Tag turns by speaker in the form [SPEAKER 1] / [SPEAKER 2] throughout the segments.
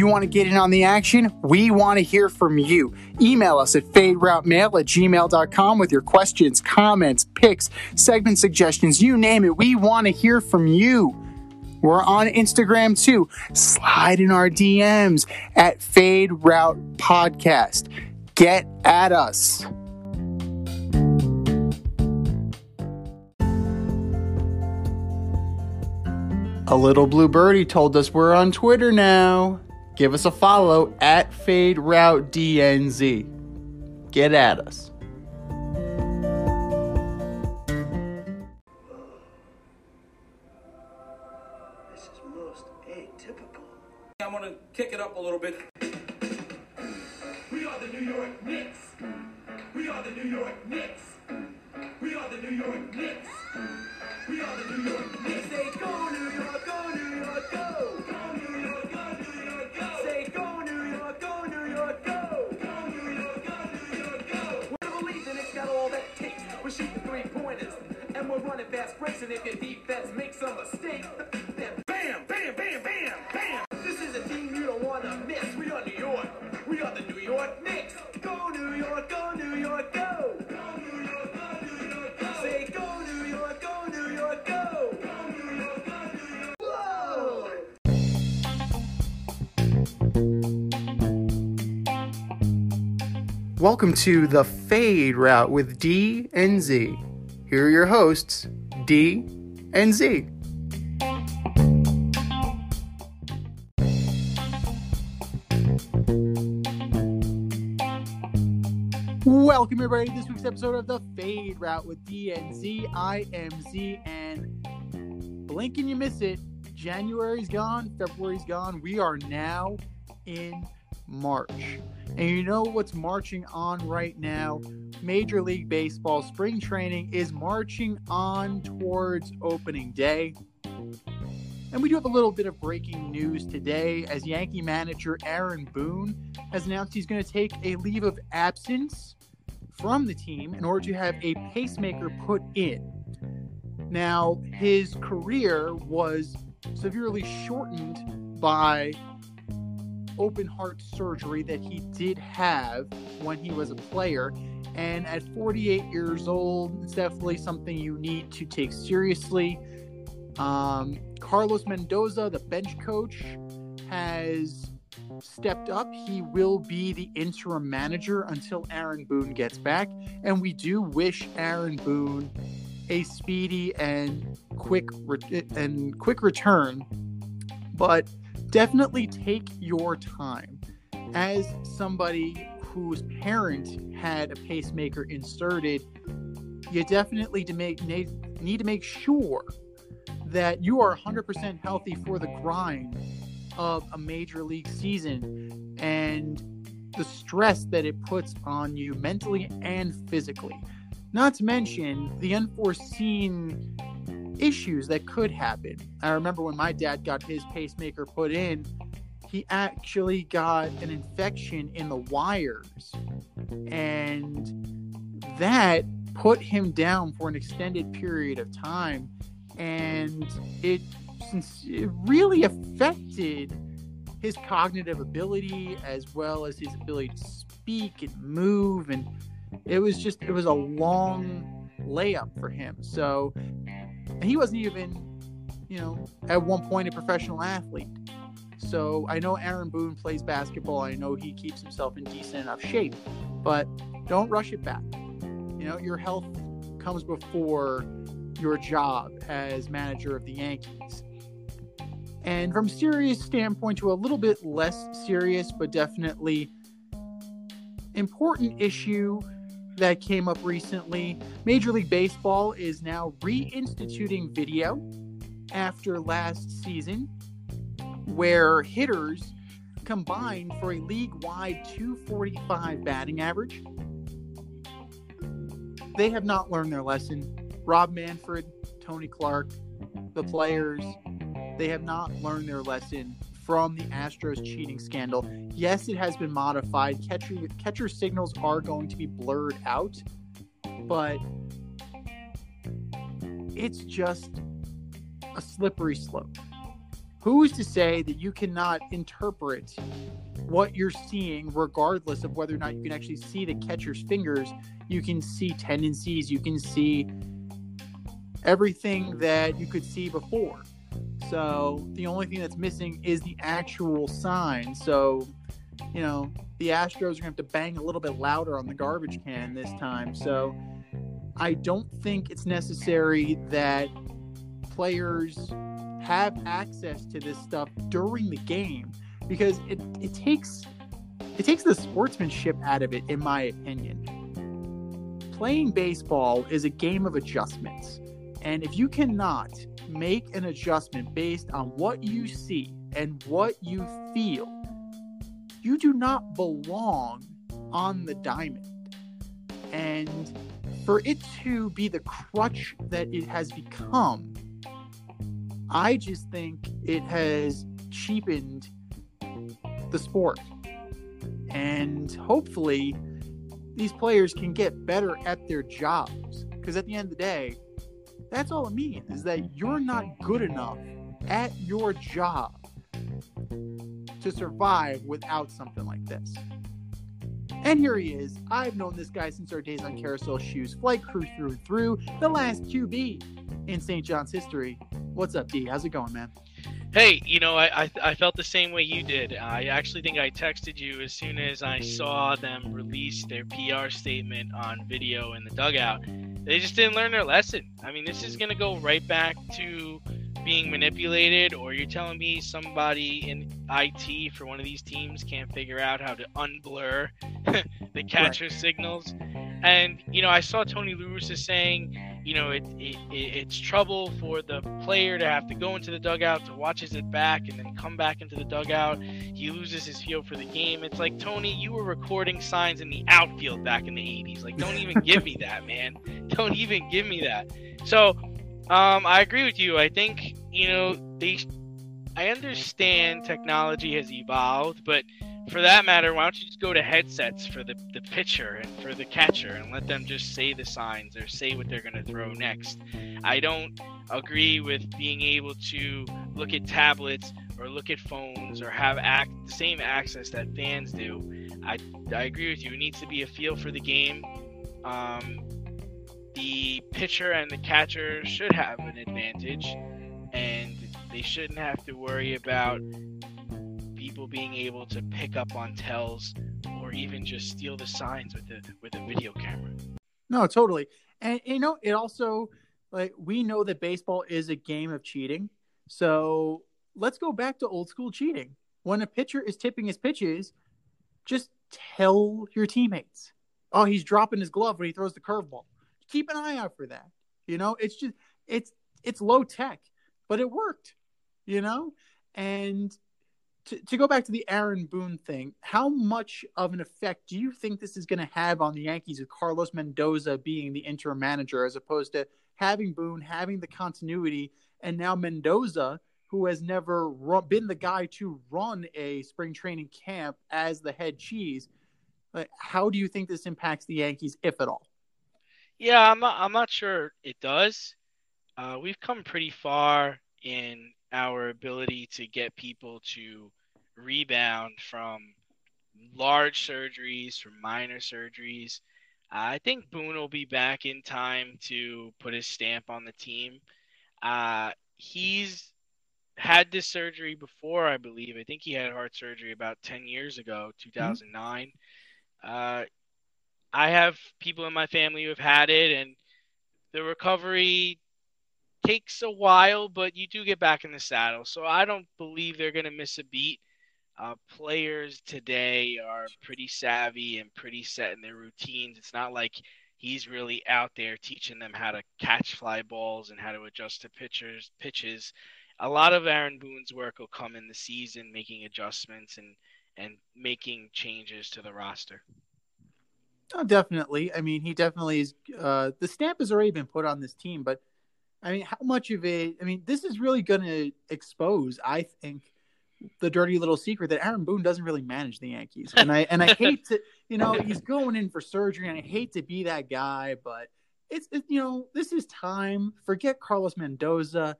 [SPEAKER 1] you want to get in on the action, we want to hear from you. Email us at faderoutemail at gmail.com with your questions, comments, picks, segment suggestions, you name it. We want to hear from you. We're on Instagram too. Slide in our DMs at Fade Route Podcast. Get at us. A little blue birdie told us we're on Twitter now. Give us a follow at Fade Route DNZ. Get at us.
[SPEAKER 2] This is most atypical.
[SPEAKER 3] I'm gonna kick it up a little bit.
[SPEAKER 4] We are the New York Knicks. We are the New York Knicks. We are the New York Knicks. We are the New York Knicks. Say go New York, go New York, go. We're shooting three pointers and we're running fast breaks. And if your defense makes a mistake, then bam, bam, bam, bam, bam. This is a team you don't want to miss. We are New York. We are the New York Knicks. Go New York, go New York, go. Go New York, go New York, go. Say go New York, go New York, go. Go New York, go New York. Whoa!
[SPEAKER 1] Welcome to the Fade Route with D and Z. Here are your hosts, D and Z. Welcome everybody to this week's episode of the Fade Route with D and Z. I am Z, and blink and you miss it. January's gone, February's gone. We are now in March. And you know what's marching on right now? Major League Baseball spring training is marching on towards opening day. And we do have a little bit of breaking news today as Yankee manager Aaron Boone has announced he's going to take a leave of absence from the team in order to have a pacemaker put in. Now, his career was severely shortened by open heart surgery that he did have when he was a player. And at 48 years old, it's definitely something you need to take seriously. Um, Carlos Mendoza, the bench coach, has stepped up. He will be the interim manager until Aaron Boone gets back. And we do wish Aaron Boone a speedy and quick re- and quick return. But definitely take your time. As somebody whose parent had a pacemaker inserted, you definitely to make, need to make sure that you are 100% healthy for the grind of a major league season and the stress that it puts on you mentally and physically. Not to mention the unforeseen issues that could happen. I remember when my dad got his pacemaker put in, he actually got an infection in the wires. And that put him down for an extended period of time. And it, since it really affected his cognitive ability as well as his ability to speak and move. And it was just, it was a long layup for him. So, and he wasn't even, you know, at one point a professional athlete. So I know Aaron Boone plays basketball. I know he keeps himself in decent enough shape, but don't rush it back. You know, your health comes before your job as manager of the Yankees. And from serious standpoint to a little bit less serious, but definitely important issue that came up recently. Major League Baseball is now reinstituting video after last season, where hitters combined for a league wide 245 batting average. They have not learned their lesson. Rob Manfred, Tony Clark, the players, they have not learned their lesson from the Astros cheating scandal. Yes, it has been modified. Catcher catcher signals are going to be blurred out, but it's just a slippery slope. who is to say that you cannot interpret what you're seeing, regardless of whether or not you can actually see the catcher's fingers? You can see tendencies, you can see everything that you could see before. So the only thing that's missing is the actual sign. So, you know, the Astros are going to have to bang a little bit louder on the garbage can this time. So I don't think it's necessary that players have access to this stuff during the game because it, it takes it takes the sportsmanship out of it in my opinion playing baseball is a game of adjustments and if you cannot make an adjustment based on what you see and what you feel you do not belong on the diamond and for it to be the crutch that it has become I just think it has cheapened the sport. And hopefully, these players can get better at their jobs. Because at the end of the day, that's all it means is that mm-hmm. you're not good enough at your job to survive without something like this. And here he is. I've known this guy since our days on Carousel Shoes, flight crew through and through, the last QB in St. John's history. What's up, D? How's it going, man?
[SPEAKER 5] Hey, you know, I, I, I felt the same way you did. I actually think I texted you as soon as I saw them release their PR statement on video in the dugout. They just didn't learn their lesson. I mean, this is going to go right back to being manipulated, or you're telling me somebody in IT for one of these teams can't figure out how to unblur the catcher right. signals. And you know, I saw Tony Lewis is saying, you know, it, it, it's trouble for the player to have to go into the dugout to watch his it back and then come back into the dugout. He loses his feel for the game. It's like Tony, you were recording signs in the outfield back in the '80s. Like, don't even give me that, man. Don't even give me that. So um, I agree with you. I think you know they. I understand technology has evolved, but for that matter, why don't you just go to headsets for the, the pitcher and for the catcher and let them just say the signs or say what they're going to throw next? I don't agree with being able to look at tablets or look at phones or have act, the same access that fans do. I, I agree with you. It needs to be a feel for the game. Um, the pitcher and the catcher should have an advantage, and they shouldn't have to worry about people being able to pick up on tells or even just steal the signs with a with a video camera.
[SPEAKER 1] No, totally. And you know, it also like we know that baseball is a game of cheating. So let's go back to old school cheating. When a pitcher is tipping his pitches, just tell your teammates. Oh, he's dropping his glove when he throws the curveball keep an eye out for that. You know, it's just it's it's low tech, but it worked. You know, and to, to go back to the Aaron Boone thing, how much of an effect do you think this is going to have on the Yankees with Carlos Mendoza being the interim manager as opposed to having Boone having the continuity and now Mendoza, who has never run, been the guy to run a spring training camp as the head cheese? Like, how do you think this impacts the Yankees, if at all?
[SPEAKER 5] Yeah, I'm not, I'm not sure it does. Uh, we've come pretty far in our ability to get people to rebound from large surgeries, from minor surgeries. Uh, I think Boone will be back in time to put his stamp on the team. Uh, he's had this surgery before, I believe. I think he had heart surgery about 10 years ago, 2009. Mm-hmm. Uh, I have people in my family who have had it, and the recovery takes a while, but you do get back in the saddle. So I don't believe they're going to miss a beat. Uh, players today are pretty savvy and pretty set in their routines. It's not like he's really out there teaching them how to catch fly balls and how to adjust to pitchers pitches. A lot of Aaron Boone's work will come in the season, making adjustments and and making changes to the roster.
[SPEAKER 1] Oh, definitely. I mean, he definitely is. Uh, the stamp has already been put on this team, but I mean, how much of it? I mean, this is really going to expose, I think, the dirty little secret that Aaron Boone doesn't really manage the Yankees, and I and I hate to, you know, he's going in for surgery, and I hate to be that guy, but it's it, you know, this is time. Forget Carlos Mendoza.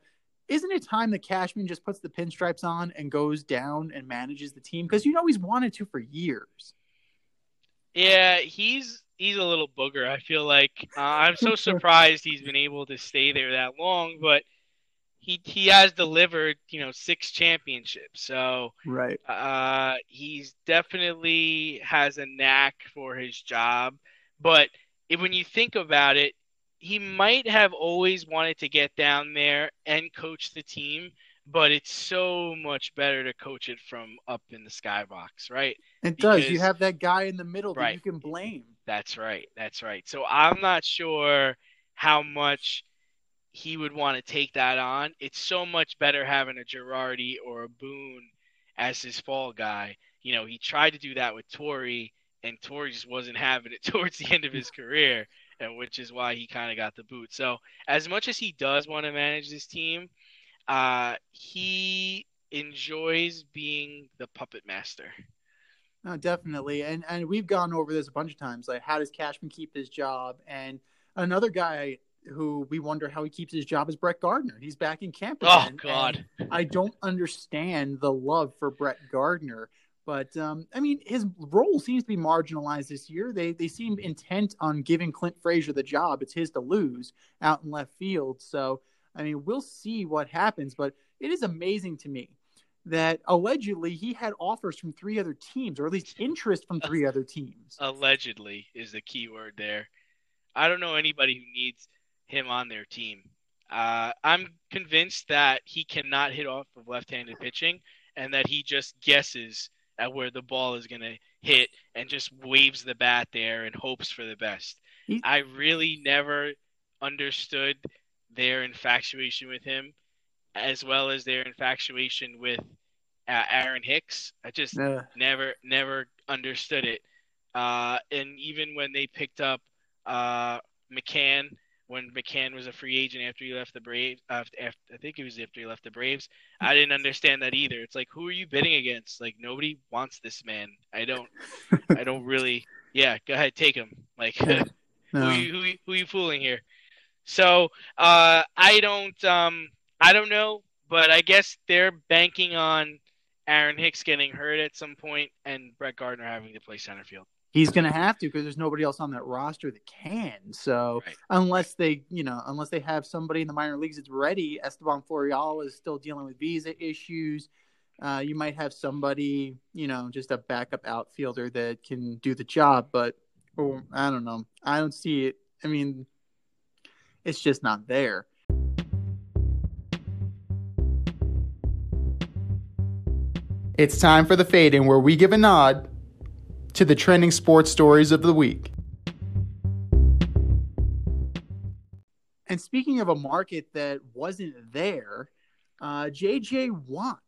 [SPEAKER 1] isn't it time that Cashman just puts the pinstripes on and goes down and manages the team? Because you know he's wanted to for years.
[SPEAKER 5] Yeah, he's he's a little booger. I feel like uh, I'm so surprised he's been able to stay there that long, but he he has delivered, you know, six championships. So
[SPEAKER 1] right,
[SPEAKER 5] uh, he's definitely has a knack for his job. But if, when you think about it, he might have always wanted to get down there and coach the team, but it's so much better to coach it from up in the skybox, right?
[SPEAKER 1] It because, does. You have that guy in the middle that you can blame.
[SPEAKER 5] That's right. That's right. So I'm not sure how much he would want to take that on. It's so much better having a Girardi or a Boone as his fall guy. You know, he tried to do that with Torre, and Torre just wasn't having it towards the end of his career and which is why he kind of got the boot. So as much as he does want to manage this team, uh, he enjoys being the puppet master.
[SPEAKER 1] No, definitely, and and we've gone over this a bunch of times. Like, how does Cashman keep his job? And another guy who we wonder how he keeps his job is Brett Gardner. He's back in camp.
[SPEAKER 5] Oh, again, oh God!
[SPEAKER 1] I don't understand the love for Brett Gardner. But um, I mean, his role seems to be marginalized this year. They they seem intent on giving Clint Frazier the job. It's his to lose out in left field. So I mean, we'll see what happens. But it is amazing to me that allegedly he had offers from three other teams, or at least interest from three other teams.
[SPEAKER 5] Allegedly is the key word there. I don't know anybody who needs him on their team. Uh, I'm convinced that he cannot hit off of left-handed pitching, and that he just guesses at where the ball is going to hit and just waves the bat there and hopes for the best. I really never understood their infatuation with him as well as their infatuation with uh, Aaron Hicks. I just uh. never never understood it. Uh, and even when they picked up uh, McCann when McCann was a free agent after he left the Braves. After, after, I think it was after he left the Braves. I didn't understand that either. It's like, who are you bidding against? Like nobody wants this man. I don't. I don't really. Yeah, go ahead, take him. Like, no. who, are you, who, who are you fooling here? So uh, I don't. Um, I don't know, but I guess they're banking on Aaron Hicks getting hurt at some point and Brett Gardner having to play center field
[SPEAKER 1] he's going to have to because there's nobody else on that roster that can. So right. unless they, you know, unless they have somebody in the minor leagues that's ready, Estevan Florial is still dealing with visa issues. Uh, you might have somebody, you know, just a backup outfielder that can do the job, but or, I don't know. I don't see it. I mean, it's just not there. It's time for the fade in where we give a nod to the trending sports stories of the week. And speaking of a market that wasn't there, uh, JJ Watt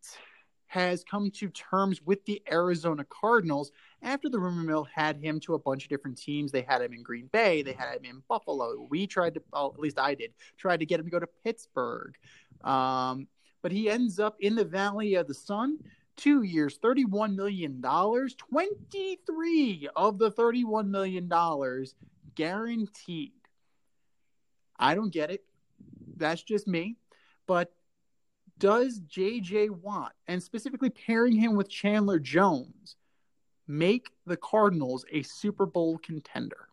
[SPEAKER 1] has come to terms with the Arizona Cardinals after the rumor mill had him to a bunch of different teams. They had him in Green Bay, they had him in Buffalo. We tried to, well, at least I did, tried to get him to go to Pittsburgh. Um, but he ends up in the Valley of the Sun two years, $31 million, 23 of the $31 million guaranteed. I don't get it. That's just me. But does JJ Watt, and specifically pairing him with Chandler Jones, make the Cardinals a Super Bowl contender?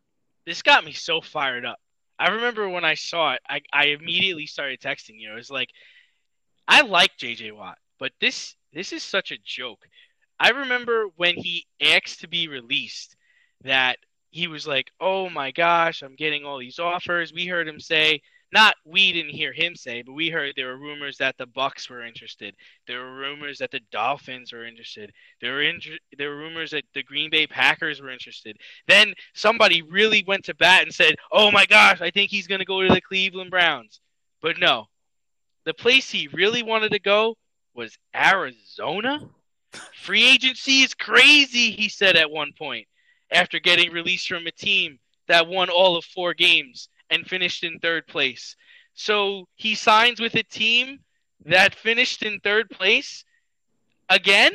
[SPEAKER 5] This got me so fired up. I remember when I saw it, I, I immediately started texting you. It was like, I like JJ Watt, but this this is such a joke. I remember when he asked to be released that he was like, "Oh my gosh, I'm getting all these offers." We heard him say, not we didn't hear him say, but we heard there were rumors that the Bucks were interested. There were rumors that the Dolphins were interested. There were in, there were rumors that the Green Bay Packers were interested. Then somebody really went to bat and said, "Oh my gosh, I think he's going to go to the Cleveland Browns." But no. The place he really wanted to go was Arizona. Free agency is crazy, he said at one point after getting released from a team that won all of four games and finished in third place. So he signs with a team that finished in third place again.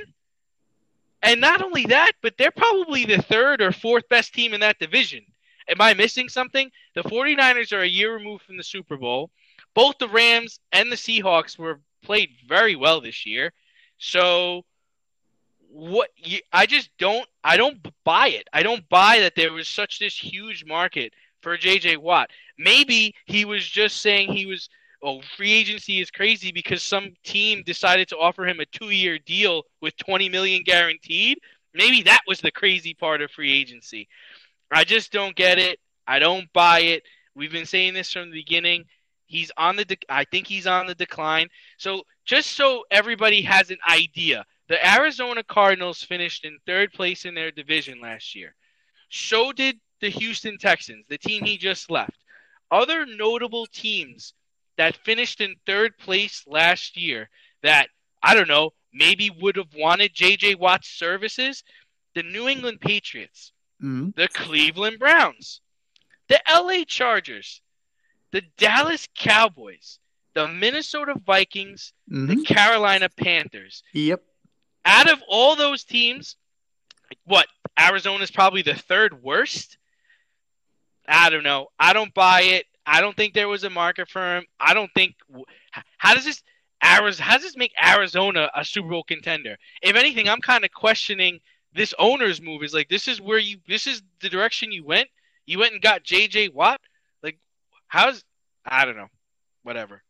[SPEAKER 5] And not only that, but they're probably the third or fourth best team in that division. Am I missing something? The 49ers are a year removed from the Super Bowl. both the Rams and the Seahawks were played very well this year. So what you, I just don't I don't buy it. I don't buy that there was such this huge market for JJ Watt. Maybe he was just saying he was oh free agency is crazy because some team decided to offer him a 2-year deal with 20 million guaranteed. Maybe that was the crazy part of free agency. I just don't get it. I don't buy it. We've been saying this from the beginning. He's on the. De- I think he's on the decline. So just so everybody has an idea, the Arizona Cardinals finished in third place in their division last year. So did the Houston Texans, the team he just left. Other notable teams that finished in third place last year that I don't know maybe would have wanted J.J. Watt's services. The New England Patriots,
[SPEAKER 1] Mm-hmm.
[SPEAKER 5] the Cleveland Browns, the LA Chargers, the Dallas Cowboys, the Minnesota Vikings,
[SPEAKER 1] Mm-hmm.
[SPEAKER 5] the Carolina Panthers.
[SPEAKER 1] Yep.
[SPEAKER 5] Out of all those teams, what Arizona's probably the third worst. I don't know. I don't buy it. I don't think there was a market for him. I don't think. How does this Arizona? How does this make Arizona a Super Bowl contender? If anything, I'm kind of questioning this owner's move. Is like this is where you. This is the direction you went. You went and got J.J. Watt. Like, how's? I don't know. Whatever.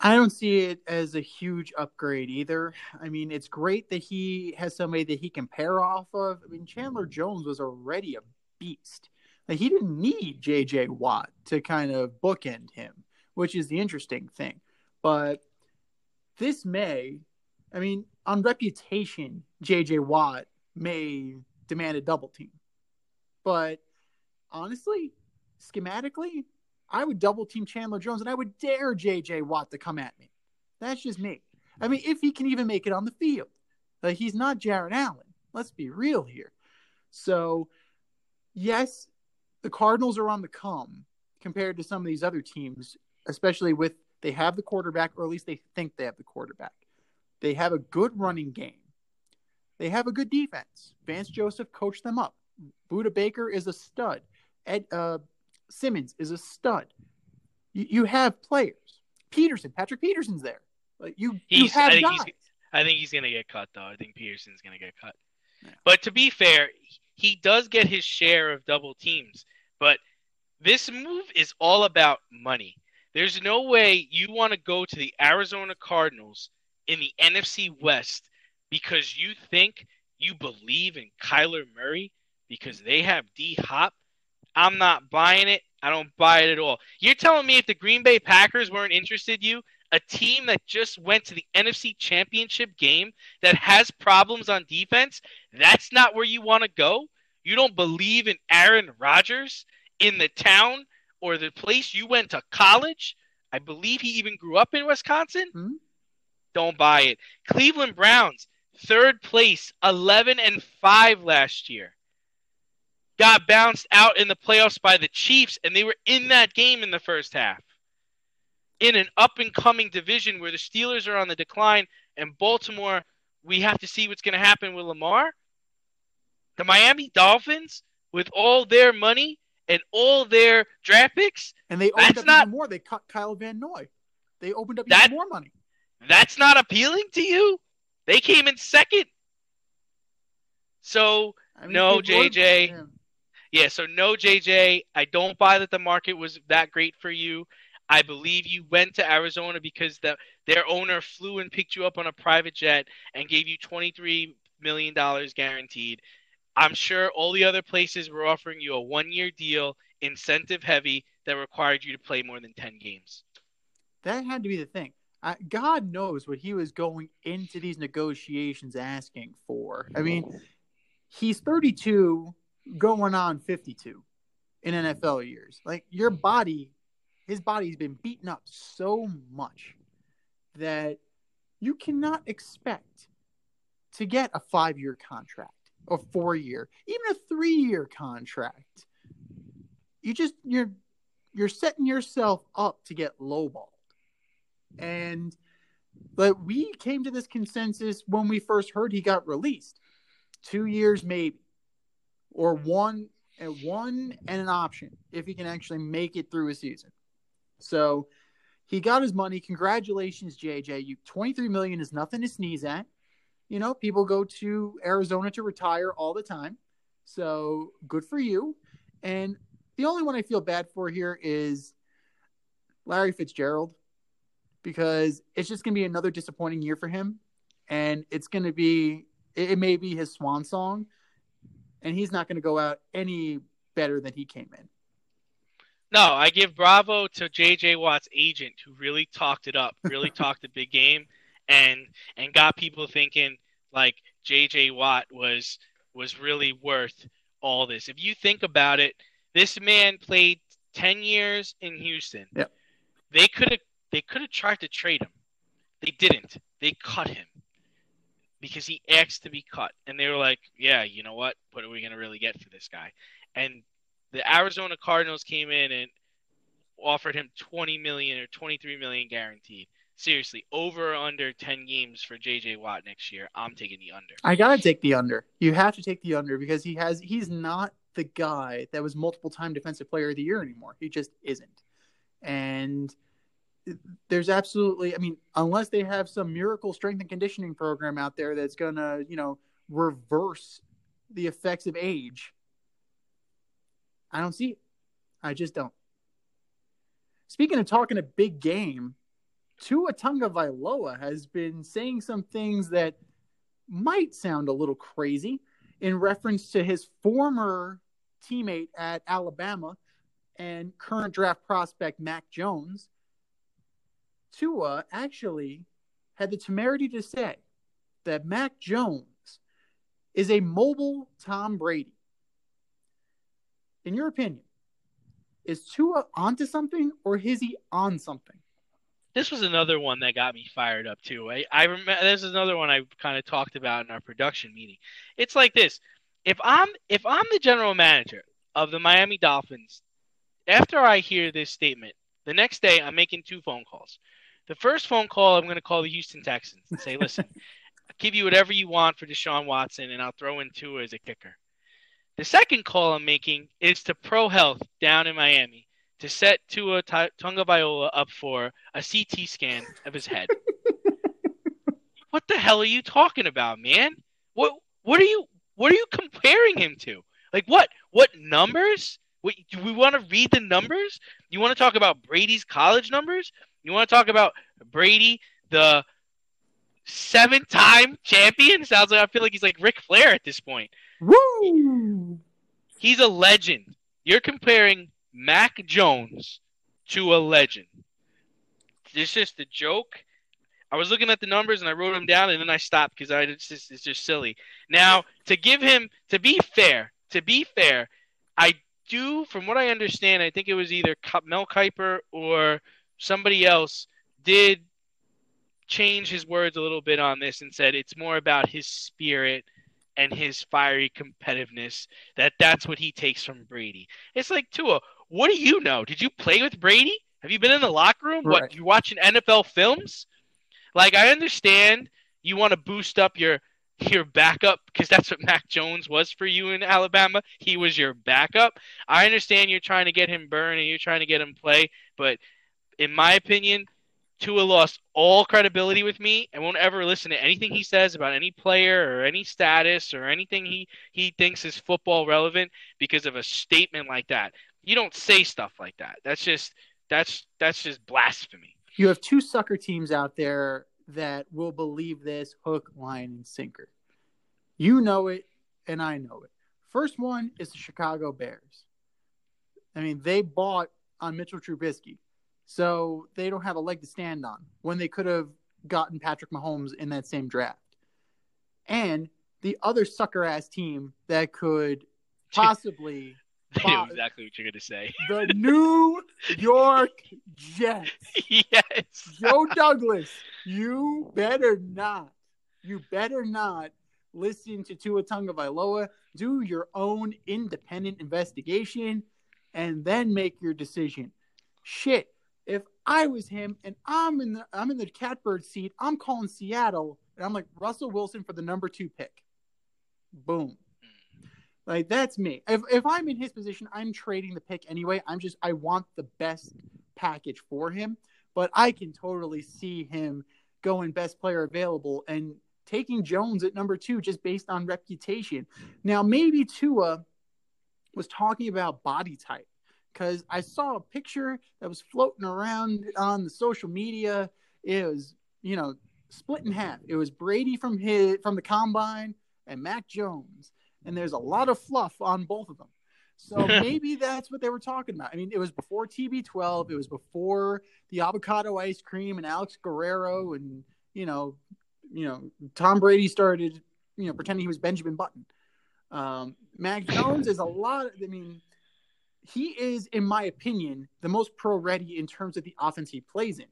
[SPEAKER 1] I don't see it as a huge upgrade either. I mean, it's great that he has somebody that he can pair off of. I mean, Chandler Jones was already a beast. He didn't need JJ Watt to kind of bookend him, which is the interesting thing. But this may, I mean, on reputation, JJ Watt may demand a double team. But honestly, schematically, I would double team Chandler Jones and I would dare JJ Watt to come at me. That's just me. I mean, if he can even make it on the field. Like he's not Jared Allen. Let's be real here. So, yes, the Cardinals are on the come compared to some of these other teams, especially with they have the quarterback, or at least they think they have the quarterback. They have a good running game. They have a good defense. Vance Joseph coached them up. Budda Baker is a stud. Ed uh, Simmons is a stud. You, you have players. Peterson, Patrick Peterson's there. Like you, you have
[SPEAKER 5] I think
[SPEAKER 1] guys.
[SPEAKER 5] he's- I think he's gonna get cut though. I think Peterson's gonna get cut.
[SPEAKER 1] Yeah.
[SPEAKER 5] But to be fair, he does get his share of double teams. But this move is all about money. There's no way you want to go to the Arizona Cardinals in the NFC West because you think you believe in Kyler Murray because they have D Hop. I'm not buying it. I don't buy it at all. You're telling me if the Green Bay Packers weren't interested in you, a team that just went to the NFC Championship game that has problems on defense, that's not where you want to go? You don't believe in Aaron Rodgers in the town or the place you went to college? I believe he even grew up in Wisconsin.
[SPEAKER 1] Mhm.
[SPEAKER 5] Don't buy it. Cleveland Browns, third place, 11 and 5 last year. Got bounced out in the playoffs by the Chiefs, and they were in that game in the first half. In an up and coming division where the Steelers are on the decline and Baltimore, we have to see what's going to happen with Lamar. The Miami Dolphins, with all their money and all their draft picks,
[SPEAKER 1] And they opened up
[SPEAKER 5] not-
[SPEAKER 1] even more. They cut Kyle Van Noy. They opened up
[SPEAKER 5] That-
[SPEAKER 1] even more money.
[SPEAKER 5] that's not appealing to you. They came in second. So
[SPEAKER 1] I
[SPEAKER 5] No,
[SPEAKER 1] it would-
[SPEAKER 5] JJ.
[SPEAKER 1] yeah.
[SPEAKER 5] Yeah, so no, JJ. I don't buy that the market was that great for you. I believe you went to Arizona because the, their owner flew and picked you up on a private jet and gave you $23 million guaranteed. I'm sure all the other places were offering you a one year deal, incentive heavy, that required you to play more than 10 games.
[SPEAKER 1] That had to be the thing. God knows what he was going into these negotiations asking for. I mean, he's 32, going on 52 in NFL years. Like your body, his body's been beaten up so much that you cannot expect to get a five year contract or four year, even a three year contract. You just you're you're setting yourself up to get lowballed. And but we came to this consensus when we first heard he got released. Two years maybe. Or one and one and an option if he can actually make it through a season. So he got his money. Congratulations, JJ. You 23 million is nothing to sneeze at. You know, people go to Arizona to retire all the time. So good for you. And the only one I feel bad for here is Larry Fitzgerald because it's just going to be another disappointing year for him. And it's going to be, it, may be his swan song. And he's not going to go out any better than he came in.
[SPEAKER 5] No, I give bravo to JJ Watt's agent who really talked it up, really talked the big game and and got people thinking like JJ Watt was was really worth all this. If you think about it, this man played 10 years in Houston.
[SPEAKER 1] Yep.
[SPEAKER 5] They could have they could have tried to trade him. They didn't. They cut him because he asked to be cut. And they were like, yeah, you know what? What are we going to really get for this guy? And the Arizona Cardinals came in and offered him 20 million or 23 million guaranteed. Seriously, over or under 10 games for JJ Watt next year. I'm taking the under.
[SPEAKER 1] I gotta take the under. You have to take the under because he has he's not the guy that was multiple time defensive player of the year anymore. He just isn't. And there's absolutely I mean, unless they have some miracle strength and conditioning program out there that's gonna, you know, reverse the effects of age, I don't see it. I just don't. Speaking of talking a big game, Tua Tagovailoa has been saying some things that might sound a little crazy in reference to his former teammate at Alabama and current draft prospect Mac Jones. Tua actually had the temerity to say that Mac Jones is a mobile Tom Brady. In your opinion, is Tua onto something or is he on something?
[SPEAKER 5] this was another one that got me fired up too. I, I remember this is another one I kind of talked about in our production meeting. It's like this: if I'm if I'm the general manager of the Miami Dolphins, after I hear this statement, the next day I'm making two phone calls. The first phone call I'm going to call the Houston Texans and say, "Listen, I'll give you whatever you want for Deshaun Watson, and I'll throw in Tua as a kicker." The second call I'm making is to Pro Health down in Miami to set Tua Tagovailoa up for a CT scan of his head. what the hell are you talking about, man? What what are you what are you comparing him to? Like what what numbers? What, do we want to read the numbers? You want to talk about Brady's college numbers? You want to talk about Brady, the seven-time champion? Sounds like I feel like he's like Ric Flair at this point.
[SPEAKER 1] Woo!
[SPEAKER 5] He's a legend. You're comparing Mac Jones to a legend. It's just a joke. I was looking at the numbers and I wrote them down and then I stopped because I it's just it's just silly. Now to give him to be fair, to be fair, I do from what I understand, I think it was either Mel Kiper or somebody else did change his words a little bit on this and said it's more about his spirit and his fiery competitiveness that that's what he takes from Brady. It's like Tua, what do you know? Did you play with Brady? Have you been in the locker room?
[SPEAKER 1] Right.
[SPEAKER 5] What you watching NFL films? Like I understand you want to boost up your your backup because that's what Mac Jones was for you in Alabama. He was your backup. I understand you're trying to get him burn and you're trying to get him play, but in my opinion, Tua lost all credibility with me and won't ever listen to anything he says about any player or any status or anything he, he thinks is football relevant because of a statement like that. You don't say stuff like that. That's just that's that's just blasphemy.
[SPEAKER 1] You have two sucker teams out there that will believe this hook, line, and sinker. You know it, and I know it. First one is the Chicago Bears. I mean, they bought on Mitchell Trubisky, so they don't have a leg to stand on when they could have gotten Patrick Mahomes in that same draft. And the other sucker ass team that could possibly
[SPEAKER 5] I know exactly what you're gonna say.
[SPEAKER 1] the New York Jets.
[SPEAKER 5] yes.
[SPEAKER 1] Joe Douglas, you better not, you better not listen to Tua Tagovailoa. Do your own independent investigation and then make your decision. Shit, if I was him and I'm in the I'm in the catbird seat, I'm calling Seattle and I'm like Russell Wilson for the number two pick. Boom. Hmm. Like that's me. If if I'm in his position, I'm trading the pick anyway. I'm just I want the best package for him. but I can totally see him going best player available and taking Jones at number two just based on reputation. Now, maybe Tua was talking about body type because I saw a picture that was floating around on the social media. It was, you know, split in half. It was Brady from his from the combine and Mac Jones, and there's a lot of fluff on both of them. So maybe that's what they were talking about. I mean, it was before TB12. It was before the avocado ice cream and Alex Guerrero and you know, you know, Tom Brady started, you know, pretending he was Benjamin Button. Um, Mac Jones is a lot. I mean, he is, in my opinion, the most pro ready in terms of the offense he plays in.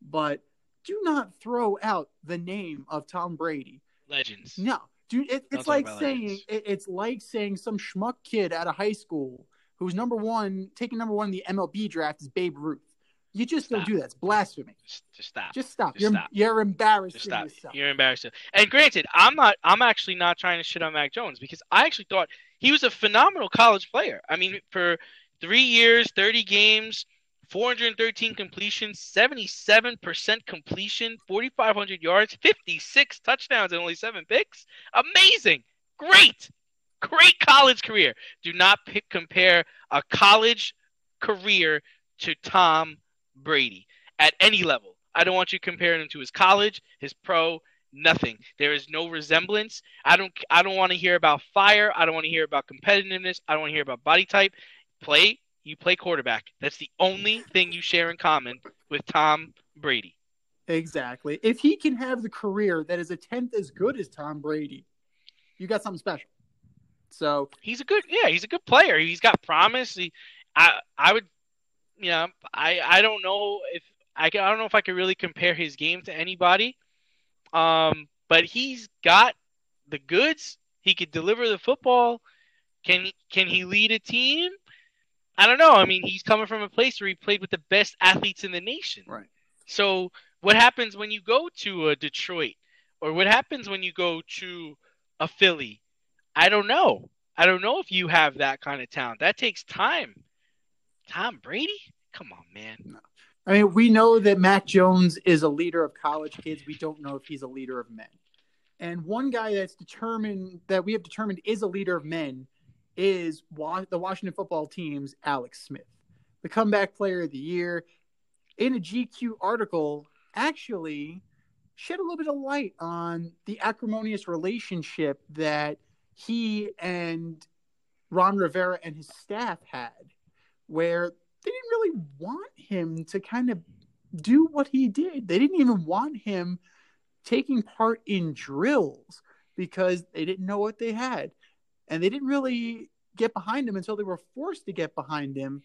[SPEAKER 1] But do not throw out the name of Tom Brady.
[SPEAKER 5] Legends.
[SPEAKER 1] No, dude, it, it's like saying it, it's like saying some schmuck kid out of high school who's number one, taking number one in the MLB draft is Babe Ruth. You just
[SPEAKER 5] Stop.
[SPEAKER 1] don't do that. It's blasphemy.
[SPEAKER 5] Just, just stop.
[SPEAKER 1] Just stop.
[SPEAKER 5] Just
[SPEAKER 1] you're
[SPEAKER 5] stop.
[SPEAKER 1] you're embarrassing
[SPEAKER 5] Just stop.
[SPEAKER 1] yourself.
[SPEAKER 5] You're embarrassing. And granted, I'm not. I'm actually not trying to shit on Mac Jones because I actually thought he was a phenomenal college player. I mean, for three years, 30 games, 413 completions, 77% completion, 4,500 yards, 56 touchdowns, and only seven picks. Amazing. Great. Great college career. Do not pick, compare a college career to Tom Brady at any level. I don't want you comparing him to his college, his pro, nothing. There is no resemblance. I don't I don't want to hear about fire. I don't want to hear about competitiveness. I don't want to hear about body type. Play you play quarterback. That's the only thing you share in common with Tom Brady.
[SPEAKER 1] Exactly. If he can have the career that is a tenth as good as Tom Brady, you got something special. So
[SPEAKER 5] He's a good yeah, he's a good player. He's got promise. He, I I would you know, I I don't know if I, can- I don't know if I could really compare his game to anybody. Um, but he's got the goods. He could deliver the football. Can can he lead a team? I don't know. I mean, he's coming from a place where he played with the best athletes in the nation.
[SPEAKER 1] Right.
[SPEAKER 5] So, what happens when you go to a Detroit, or what happens when you go to a Philly? I don't know. I don't know if you have that kind of talent. That takes time. Tom Brady? Come on, man.
[SPEAKER 1] I mean, we know that Mac Jones is a leader of college kids. We don't know if he's a leader of men. And one guy that's determined that we have determined is a leader of men is the Washington football team's Alex Smith, the comeback player of the year. In a GQ article, actually shed a little bit of light on the acrimonious relationship that he and Ron Rivera and his staff had, where they didn't really want him to kind of do what he did. They didn't even want him taking part in drills because they didn't know what they had. And they didn't really get behind him until they were forced to get behind him.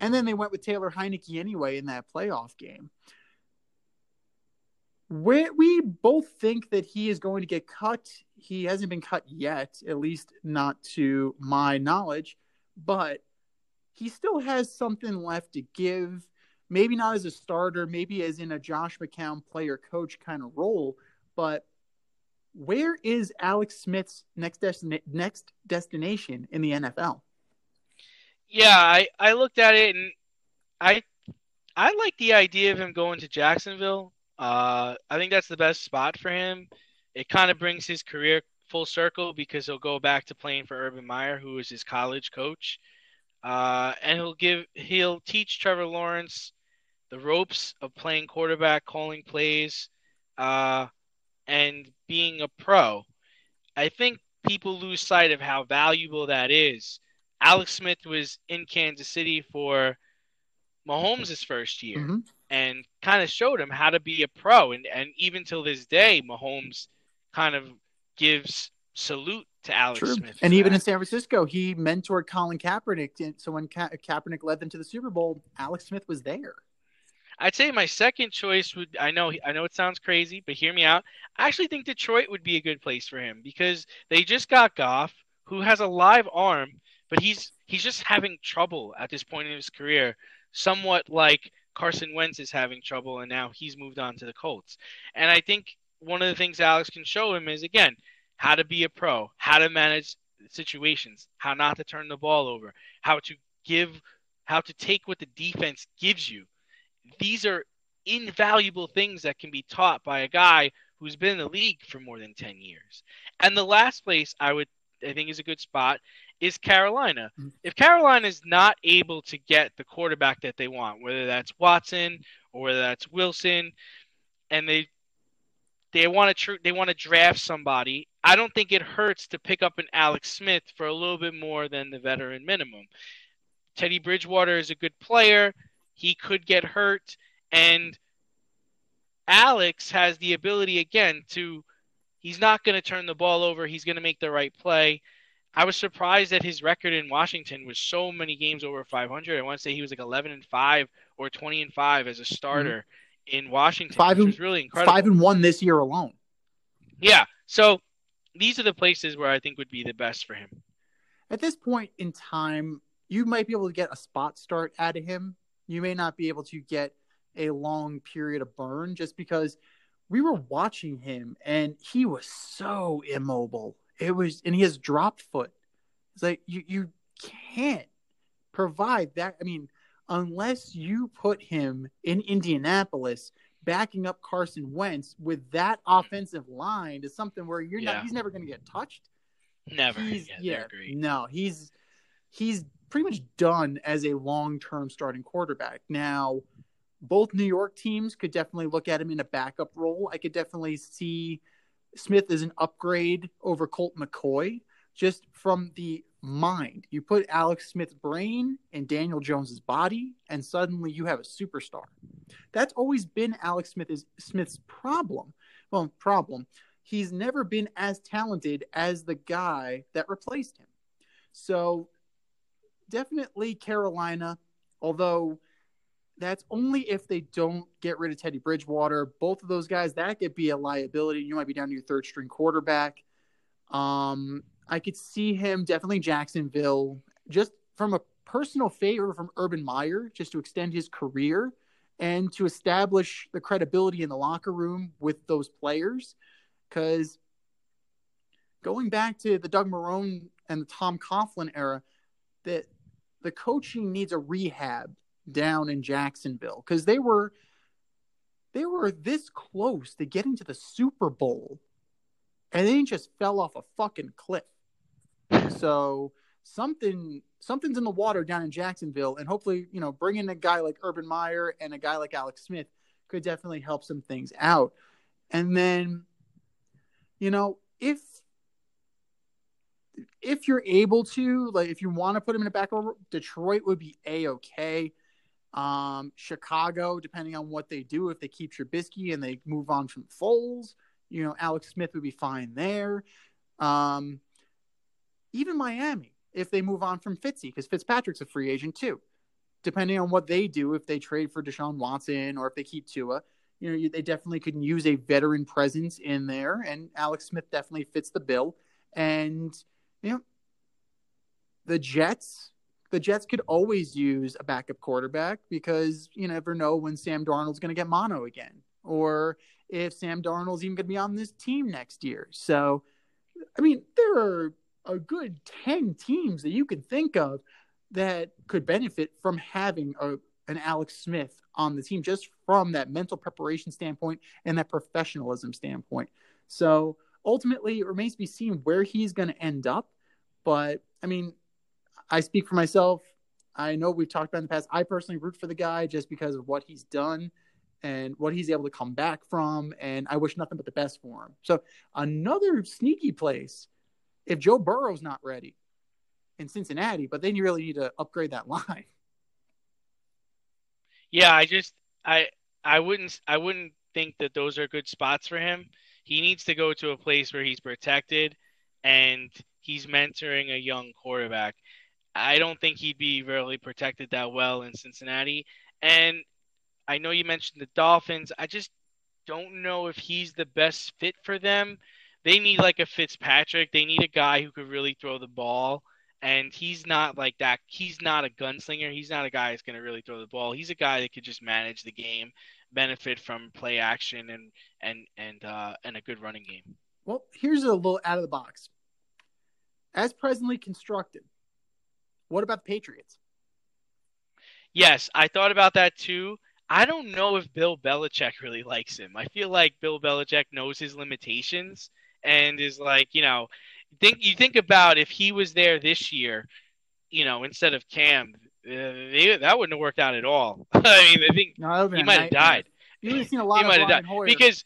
[SPEAKER 1] And then they went with Taylor Heinicke anyway in that playoff game. We, we both think that he is going to get cut. He hasn't been cut yet, at least not to my knowledge, but he still has something left to give. Maybe not as a starter, maybe as in a Josh McCown player coach kind of role, but where is Alex Smith's next next destination in the NFL?
[SPEAKER 5] Yeah, I, I looked at it and I I like the idea of him going to Jacksonville. Uh, I think that's the best spot for him. It kind of brings his career full circle because he'll go back to playing for Urban Meyer, who was his college coach, uh, and he'll give he'll teach Trevor Lawrence the ropes of playing quarterback, calling plays, uh, and being a pro. I think people lose sight of how valuable that is. Alex Smith was in Kansas City for Mahomes' first year
[SPEAKER 1] Mhm.
[SPEAKER 5] and kind of showed him how to be a pro. And, and even till this day, Mahomes kind of gives salute to Alex
[SPEAKER 1] True.
[SPEAKER 5] Smith.
[SPEAKER 1] And even
[SPEAKER 5] that.
[SPEAKER 1] in San Francisco, he mentored Colin Kaepernick. And so when Ka- Kaepernick led them to the Super Bowl, Alex Smith was there.
[SPEAKER 5] I'd say my second choice would I know I know it sounds crazy, but hear me out. I actually think Detroit would be a good place for him because they just got Goff, who has a live arm, but he's he's just having trouble at this point in his career, somewhat like Carson Wentz is having trouble and now he's moved on to the Colts. And I think one of the things Alex can show him is again, how to be a pro, how to manage situations, how not to turn the ball over, how to give how to take what the defense gives you these are invaluable things that can be taught by a guy who's been in the league for more than 10 years. And the last place I would I think is a good spot is Carolina.
[SPEAKER 1] Mm-hmm.
[SPEAKER 5] If Carolina is not able to get the quarterback that they want, whether that's Watson or whether that's Wilson, and they they want to tr- they want to draft somebody, I don't think it hurts to pick up an Alex Smith for a little bit more than the veteran minimum. Teddy Bridgewater is a good player. He could get hurt and Alex has the ability again to he's not going to turn the ball over, he's going to make the right play. I was surprised that his record in Washington was so many games over 500. I want to say he was like 11 and 5 or 20 and 5 as a starter mm-hmm. In Washington,
[SPEAKER 1] five
[SPEAKER 5] which
[SPEAKER 1] and,
[SPEAKER 5] really incredible.
[SPEAKER 1] 5 and 1 this year alone.
[SPEAKER 5] Yeah. So these are the places where I think would be the best for him.
[SPEAKER 1] At this point in time, you might be able to get a spot start out of him. You may not be able to get a long period of burn just because we were watching him and he was so immobile. It was, and he has dropped foot. It's like you you can't provide that. I mean, unless you put him in Indianapolis backing up Carson Wentz with that offensive line to something where you're
[SPEAKER 5] Yeah.
[SPEAKER 1] not he's never going to get touched.
[SPEAKER 5] Never.
[SPEAKER 1] He's,
[SPEAKER 5] yeah,
[SPEAKER 1] yeah, no, he's he's pretty much done as a long-term starting quarterback. Now, both New York teams could definitely look at him in a backup role. I could definitely see Smith as an upgrade over Colt McCoy just from the mind. You put Alex Smith's brain in Daniel Jones's body, and suddenly you have a superstar. That's always been Alex Smith's Smith's problem. Well, problem. He's never been as talented as the guy that replaced him. So definitely Carolina, although that's only if they don't get rid of Teddy Bridgewater. Both of those guys, that could be a liability. You might be down to your third string quarterback. Um, I could see him definitely Jacksonville, just from a personal favor from Urban Meyer, just to extend his career and to establish the credibility in the locker room with those players. Because going back to the Doug Marrone and the Tom Coughlin era, that the coaching needs a rehab down in Jacksonville because they were they were this close to getting to the Super Bowl and they just fell off a fucking cliff. So something something's in the water down in Jacksonville and hopefully, you know, bringing a guy like Urban Meyer and a guy like Alex Smith could definitely help some things out. And then you know, if if you're able to, like, if you want to put him in a back row, Detroit would be a okay. Um, Chicago, depending on what they do, if they keep Trubisky and they move on from Foles, you know, Alex Smith would be fine there. Um, even Miami, if they move on from Fitzy, because Fitzpatrick's a free agent too. Depending on what they do, if they trade for Deshaun Watson or if they keep Tua, you know, they definitely could use a veteran presence in there, and Alex Smith definitely fits the bill. And you know, the Jets, the Jets could always use a backup quarterback because you never know when Sam Darnold's going to get mono again, or if Sam Darnold's even going to be on this team next year. So, I mean, there are a good ten teams that you could think of that could benefit from having a, an Alex Smith on the team, just from that mental preparation standpoint and that professionalism standpoint. So ultimately, it remains to be seen where he's going to end up. But I mean, I speak for myself. I know we've talked about in the past. I personally root for the guy just because of what he's done and what he's able to come back from. And I wish nothing but the best for him. So another sneaky place, if Joe Burrow's not ready in Cincinnati, but then you really need to upgrade that line.
[SPEAKER 5] Yeah, I just I I wouldn't I wouldn't think that those are good spots for him. He needs to go to a place where he's protected and he's mentoring a young quarterback. I don't think he'd be really protected that well in Cincinnati. And I know you mentioned the Dolphins. I just don't know if he's the best fit for them. They need like a Fitzpatrick. They need a guy who could really throw the ball. And he's not like that. He's not a gunslinger. He's not a guy that's going to really throw the ball. He's a guy that could just manage the game, benefit from play action and and and uh, and a good running game.
[SPEAKER 1] Well, here's a little out of the box. As presently constructed, what about the Patriots?
[SPEAKER 5] Yes, I thought about that too. I don't know if Bill Belichick really likes him. I feel like Bill Belichick knows his limitations and is like, you know, think you think about if he was there this year, you know, instead of Cam, uh, they, that wouldn't have worked out at all. I mean, I think
[SPEAKER 1] No, that would've been
[SPEAKER 5] he might have died.
[SPEAKER 1] You would have seen a lot
[SPEAKER 5] he
[SPEAKER 1] of
[SPEAKER 5] might have died
[SPEAKER 1] Hoyer.
[SPEAKER 5] because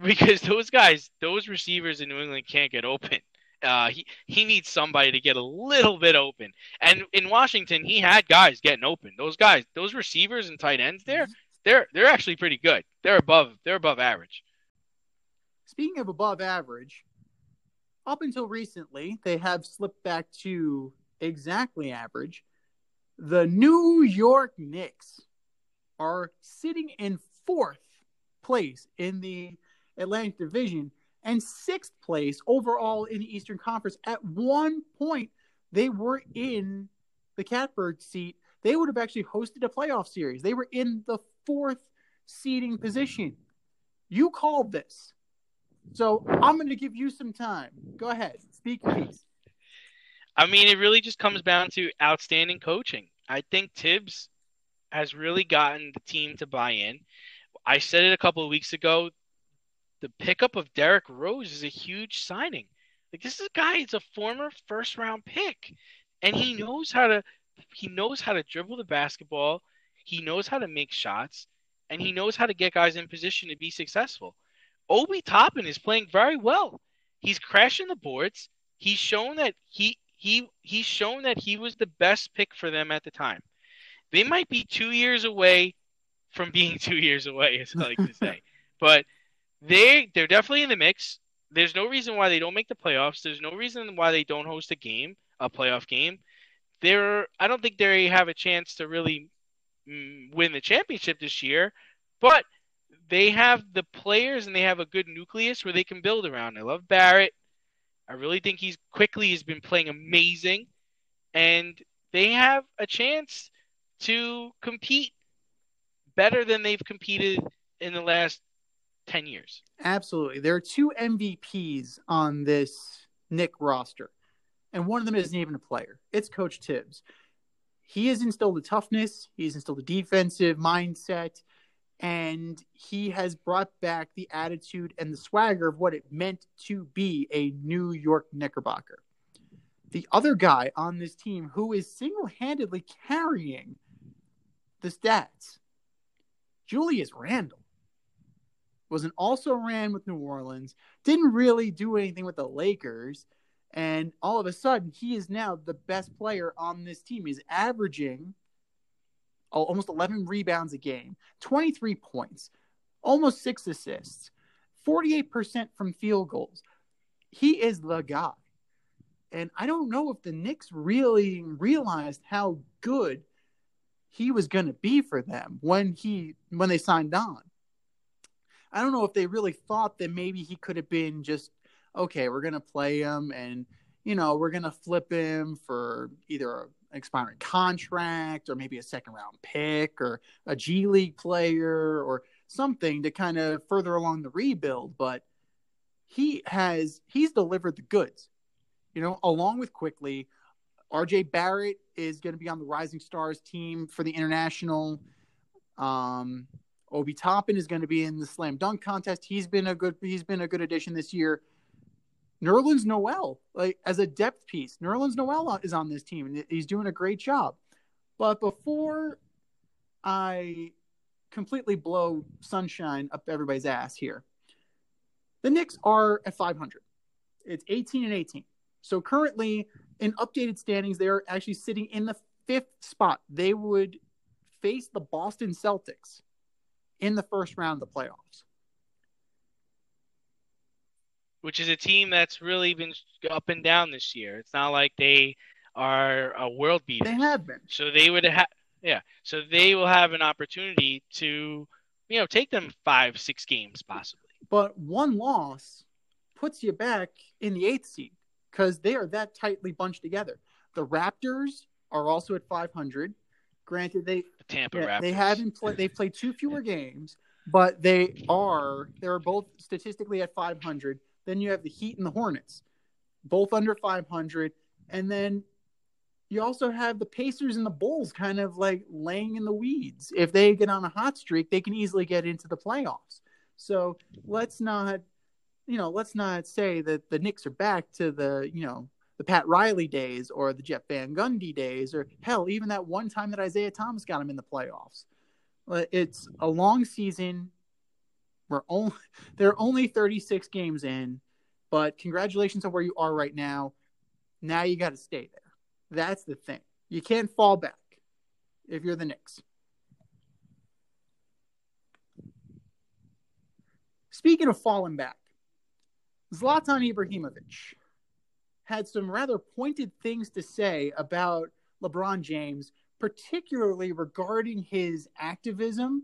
[SPEAKER 5] because those guys, those receivers in New England can't get open. Uh, he he needs somebody to get a little bit open. And in Washington, he had guys getting open. Those guys, those receivers and tight ends there, they're they're actually pretty good. They're above they're above average.
[SPEAKER 1] Speaking of above average, up until recently, they have slipped back to exactly average. The New York Knicks are sitting in fourth place in the Atlantic Division and sixth place overall in the Eastern Conference. At one point, they were in the catbird seat. They would have actually hosted a playoff series. They were in the fourth seeding position. You called this. So I'm going to give you some time. Go ahead. Speak piece.
[SPEAKER 5] I mean, it really just comes down to outstanding coaching. I think Thibs has really gotten the team to buy in. I said it a couple of weeks ago. The pickup of Derrick Rose is a huge signing. Like this is a guy, it's a former first round pick. And he knows how to he knows how to dribble the basketball, he knows how to make shots, and he knows how to get guys in position to be successful. Obi Toppin is playing very well. He's crashing the boards. He's shown that he he he's shown that he was the best pick for them at the time. They might be two years away from being two years away, as I like to say. but they they're definitely in the mix. There's no reason why they don't make the playoffs. There's no reason why they don't host a game, a playoff game. They're I don't think they have a chance to really mm, win the championship this year, but they have the players and they have a good nucleus where they can build around. I love Barrett. I really think he's Quickley has been playing amazing, and they have a chance to compete better than they've competed in the last ten years.
[SPEAKER 1] Absolutely. There are two MVPs on this Knick roster, and one of them isn't even a player. It's Coach Thibs. He has instilled the toughness, he's instilled the defensive mindset, and he has brought back the attitude and the swagger of what it meant to be a New York Knickerbocker. The other guy on this team who is single handedly carrying the stats, Julius Randle was an also ran with New Orleans, didn't really do anything with the Lakers, and all of a sudden he is now the best player on this team. He's averaging Oh, almost 11 rebounds a game, 23 points, almost six assists, 48% from field goals. He is the guy. And I don't know if the Knicks really realized how good he was going to be for them when he when they signed on. I don't know if they really thought that maybe he could have been just okay, we're going to play him and you know, we're going to flip him for either expiring contract or maybe a second round pick or a G League player or something to kind of further along the rebuild, but he has he's delivered the goods. You know, along with Quickley, RJ Barrett is going to be on the Rising Stars team for the international. Um, Obi Toppin is going to be in the slam dunk contest. He's been a good he's been a good addition this year. Nerlens Noel, like as a depth piece, Nerlens Noel is on this team and he's doing a great job. But before I completely blow sunshine up everybody's ass here, the Knicks are at 500. It's 18 and 18. So currently, in updated standings, they are actually sitting in the fifth spot. They would face the Boston Celtics in the first round of the playoffs.
[SPEAKER 5] Which is a team that's really been up and down this year. It's not like they are a world beater.
[SPEAKER 1] They have been.
[SPEAKER 5] So they would have, yeah. So they will have an opportunity to, you know, take them five, six games possibly.
[SPEAKER 1] But one loss puts you back in the eighth seed because they are that tightly bunched together. The Raptors are also at 500. Granted, they
[SPEAKER 5] The Tampa
[SPEAKER 1] yeah,
[SPEAKER 5] Raptors.
[SPEAKER 1] they haven't played. They've played two fewer games, but they are they are both statistically at 500. Then you have the Heat and the Hornets, both under 500, and then you also have the Pacers and the Bulls kind of like laying in the weeds. If they get on a hot streak, they can easily get into the playoffs. So let's not, you know, let's not say that the Knicks are back to the, you know, the Pat Riley days or the Jeff Van Gundy days, or hell, even that one time that Isiah Thomas got him in the playoffs. It's a long season. We're only there are only 36 games in, but congratulations on where you are right now. Now you got to stay there. That's the thing. You can't fall back if you're the Knicks. Speaking of falling back, Zlatan Ibrahimovic had some rather pointed things to say about LeBron James, particularly regarding his activism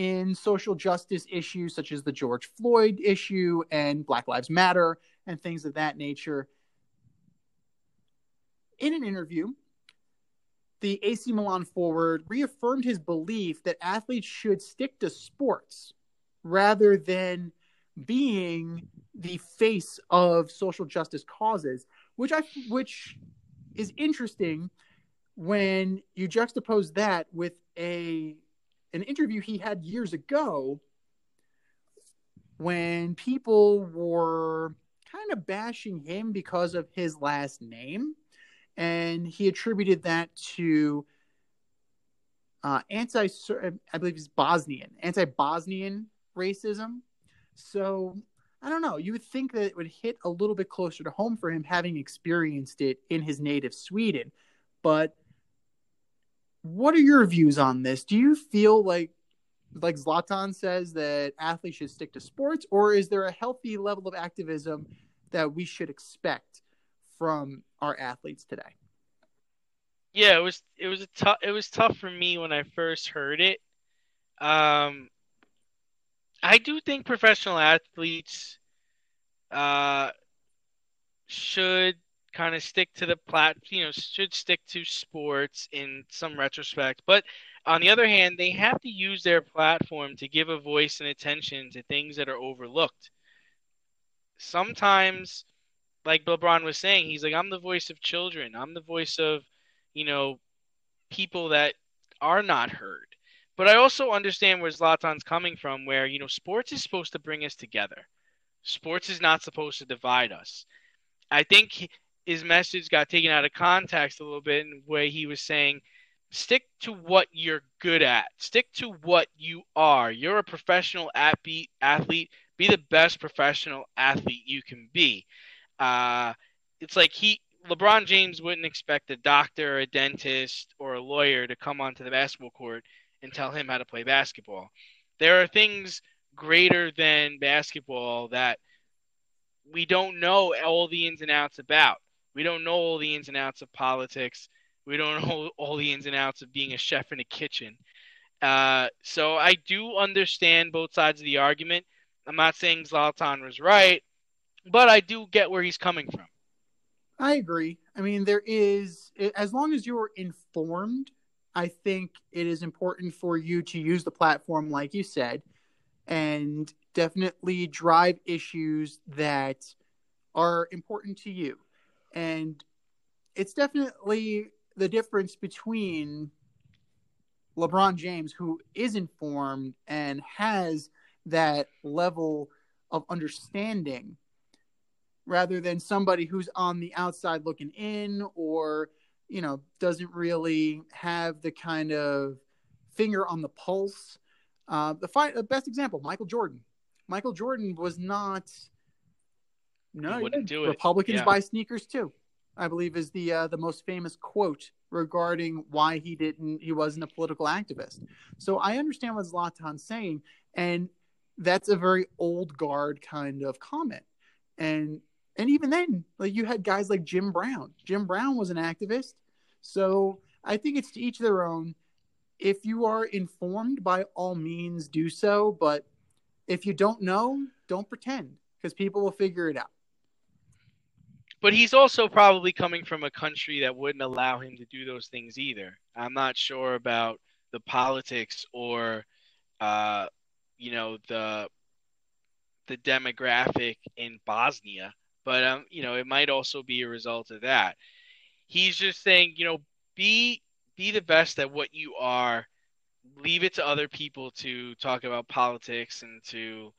[SPEAKER 1] in social justice issues such as the George Floyd issue and Black Lives Matter and things of that nature. In an interview, the AC Milan forward reaffirmed his belief that athletes should stick to sports rather than being the face of social justice causes, which I which is interesting when you juxtapose that with a an interview he had years ago when people were kind of bashing him because of his last name and he attributed that to uh, anti, I believe he's Bosnian, anti-Bosnian racism. So I don't know. You would think that it would hit a little bit closer to home for him, having experienced it in his native Sweden. But what are your views on this? Do you feel like, like Zlatan says, that athletes should stick to sports, or is there a healthy level of activism that we should expect from our athletes today?
[SPEAKER 5] Yeah, it was it was a tough it was tough for me when I first heard it. Um, I do think professional athletes uh, should kind of stick to the plat, you know, should stick to sports in some retrospect. But on the other hand, they have to use their platform to give a voice and attention to things that are overlooked. Sometimes like LeBron was saying, he's like, I'm the voice of children. I'm the voice of, you know, people that are not heard. But I also understand where Zlatan's coming from, where, you know, sports is supposed to bring us together. Sports is not supposed to divide us. I think his message got taken out of context a little bit in way he was saying, stick to what you're good at, stick to what you are. You're a professional athlete, athlete. Be the best professional athlete you can be. Uh, it's like he LeBron James wouldn't expect a doctor, or a dentist, or a lawyer to come onto the basketball court and tell him how to play basketball. There are things greater than basketball that we don't know all the ins and outs about. We don't know all the ins and outs of politics. We don't know all the ins and outs of being a chef in a kitchen. Uh, so I do understand both sides of the argument. I'm not saying Zlatan was right but I do get where he's coming from.
[SPEAKER 1] I agree. I mean, there is, as long as you're informed, I think it is important for you to use the platform, like you said, and definitely drive issues that are important to you. And it's definitely the difference between LeBron James, who is informed and has that level of understanding rather than somebody who's on the outside looking in or you know doesn't really have the kind of finger on the pulse. Uh, the, fight, the best example michael jordan. Michael jordan was not no
[SPEAKER 5] wouldn't do
[SPEAKER 1] it. republicans
[SPEAKER 5] yeah.
[SPEAKER 1] buy sneakers too i believe is the uh, the most famous quote regarding why he didn't he wasn't a political activist so i understand what zlatan's saying and that's a very old guard kind of comment and and even then, like you had guys like Jim Brown. Jim Brown was an activist. So I think it's to each their own. If you are informed, by all means do so. But if you don't know, don't pretend because people will figure it out.
[SPEAKER 5] But he's also probably coming from a country that wouldn't allow him to do those things either. I'm not sure about the politics or, uh, you know, the the demographic in Bosnia but um, you know, it might also be a result of that. he's just saying, you know, be be the best at what you are. Leave it to other people to talk about politics and to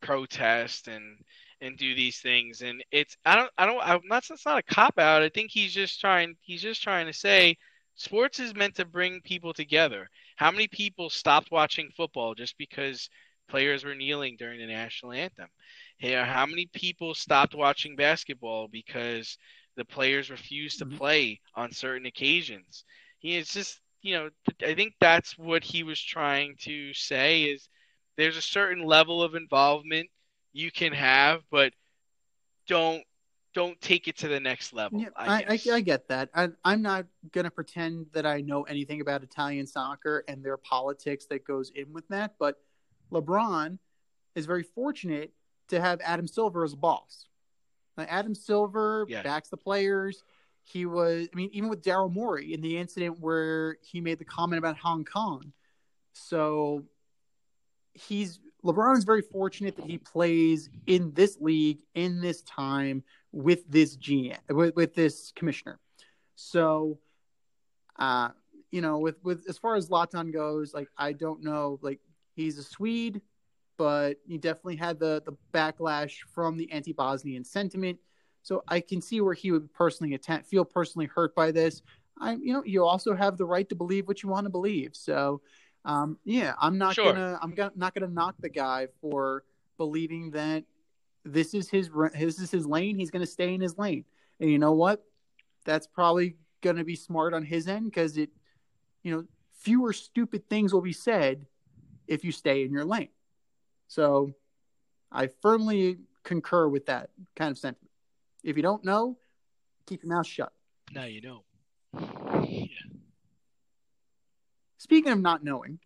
[SPEAKER 5] protest and and do these things. And it's I don't I don't I'm not it's not a cop out. I think he's just trying he's just trying to say sports is meant to bring people together. How many people stopped watching football just because players were kneeling during the national anthem? Here, how many people stopped watching basketball because the players refused to
[SPEAKER 1] Mhm.
[SPEAKER 5] play on certain occasions? He is just, you know, I think that's what he was trying to say is there's a certain level of involvement you can have, but don't don't take it to the next level.
[SPEAKER 1] Yeah,
[SPEAKER 5] I,
[SPEAKER 1] I, I. Get that. I, I'm not going to pretend that I know anything about Italian soccer and their politics that goes in with that. But LeBron is very fortunate to have Adam Silver as a boss. Now, Adam Silver
[SPEAKER 5] Yes.
[SPEAKER 1] backs the players. He was, I mean, even with Daryl Morey in the incident where he made the comment about Hong Kong. So he's LeBron is very fortunate that he plays in this league in this time with this GM with, with this commissioner. So, uh, you know, with with as far as Zlatan goes, like I don't know, like he's a Swede, but he definitely had the the backlash from the anti-Bosnian sentiment. So I can see where he would personally attack, feel personally hurt by this. I, you know, you also have the right to believe what you want to believe. So, um, yeah, I'm not
[SPEAKER 5] Sure.
[SPEAKER 1] gonna, I'm gonna, not gonna knock the guy for believing that this is his, this is his lane. He's gonna stay in his lane. And you know what? That's probably gonna be smart on his end because it, you know, fewer stupid things will be said if you stay in your lane. So, I firmly concur with that kind of sentiment. If you don't know, keep your mouth shut.
[SPEAKER 5] now you know.
[SPEAKER 1] Speaking of not knowing,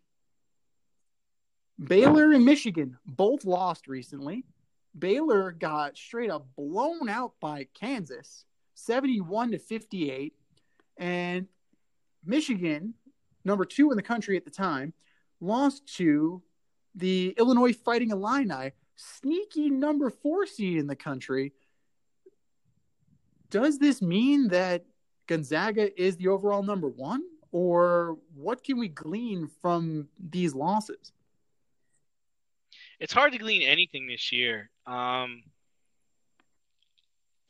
[SPEAKER 1] Baylor and Michigan both lost recently. Baylor got straight up blown out by Kansas, 71 to 58. And Michigan, number two in the country at the time, lost to the Illinois Fighting Illini, sneaky number four seed in the country. Does this mean that Gonzaga is the overall number one? Or what can we glean from these losses?
[SPEAKER 5] it's hard to glean anything this year. Um,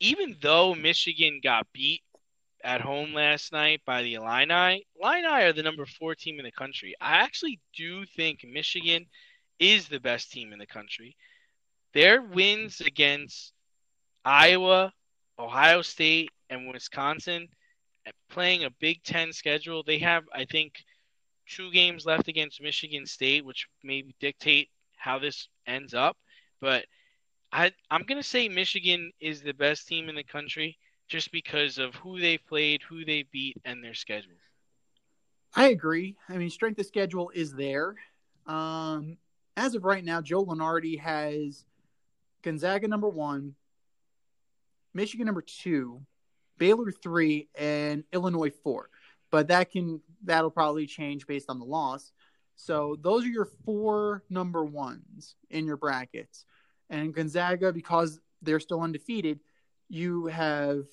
[SPEAKER 5] even though Michigan got beat at home last night by the Illini, Illini are the number four team in the country. I actually do think Michigan is the best team in the country. Their wins against Iowa, Ohio State, and Wisconsin, playing a Big Ten schedule, they have, I think, two games left against Michigan State, which may dictate how this ends up. But I, I'm going to say Michigan is the best team in the country just because of who they played, who they beat, and their schedule.
[SPEAKER 1] I agree. I mean, strength of schedule is there. Um, as of right now, Joe Lunardi has Gonzaga number one, Michigan number two, Baylor three, and Illinois four. But that can that'll probably change based on the loss. So those are your four number ones in your brackets. And Gonzaga, because they're still undefeated, you have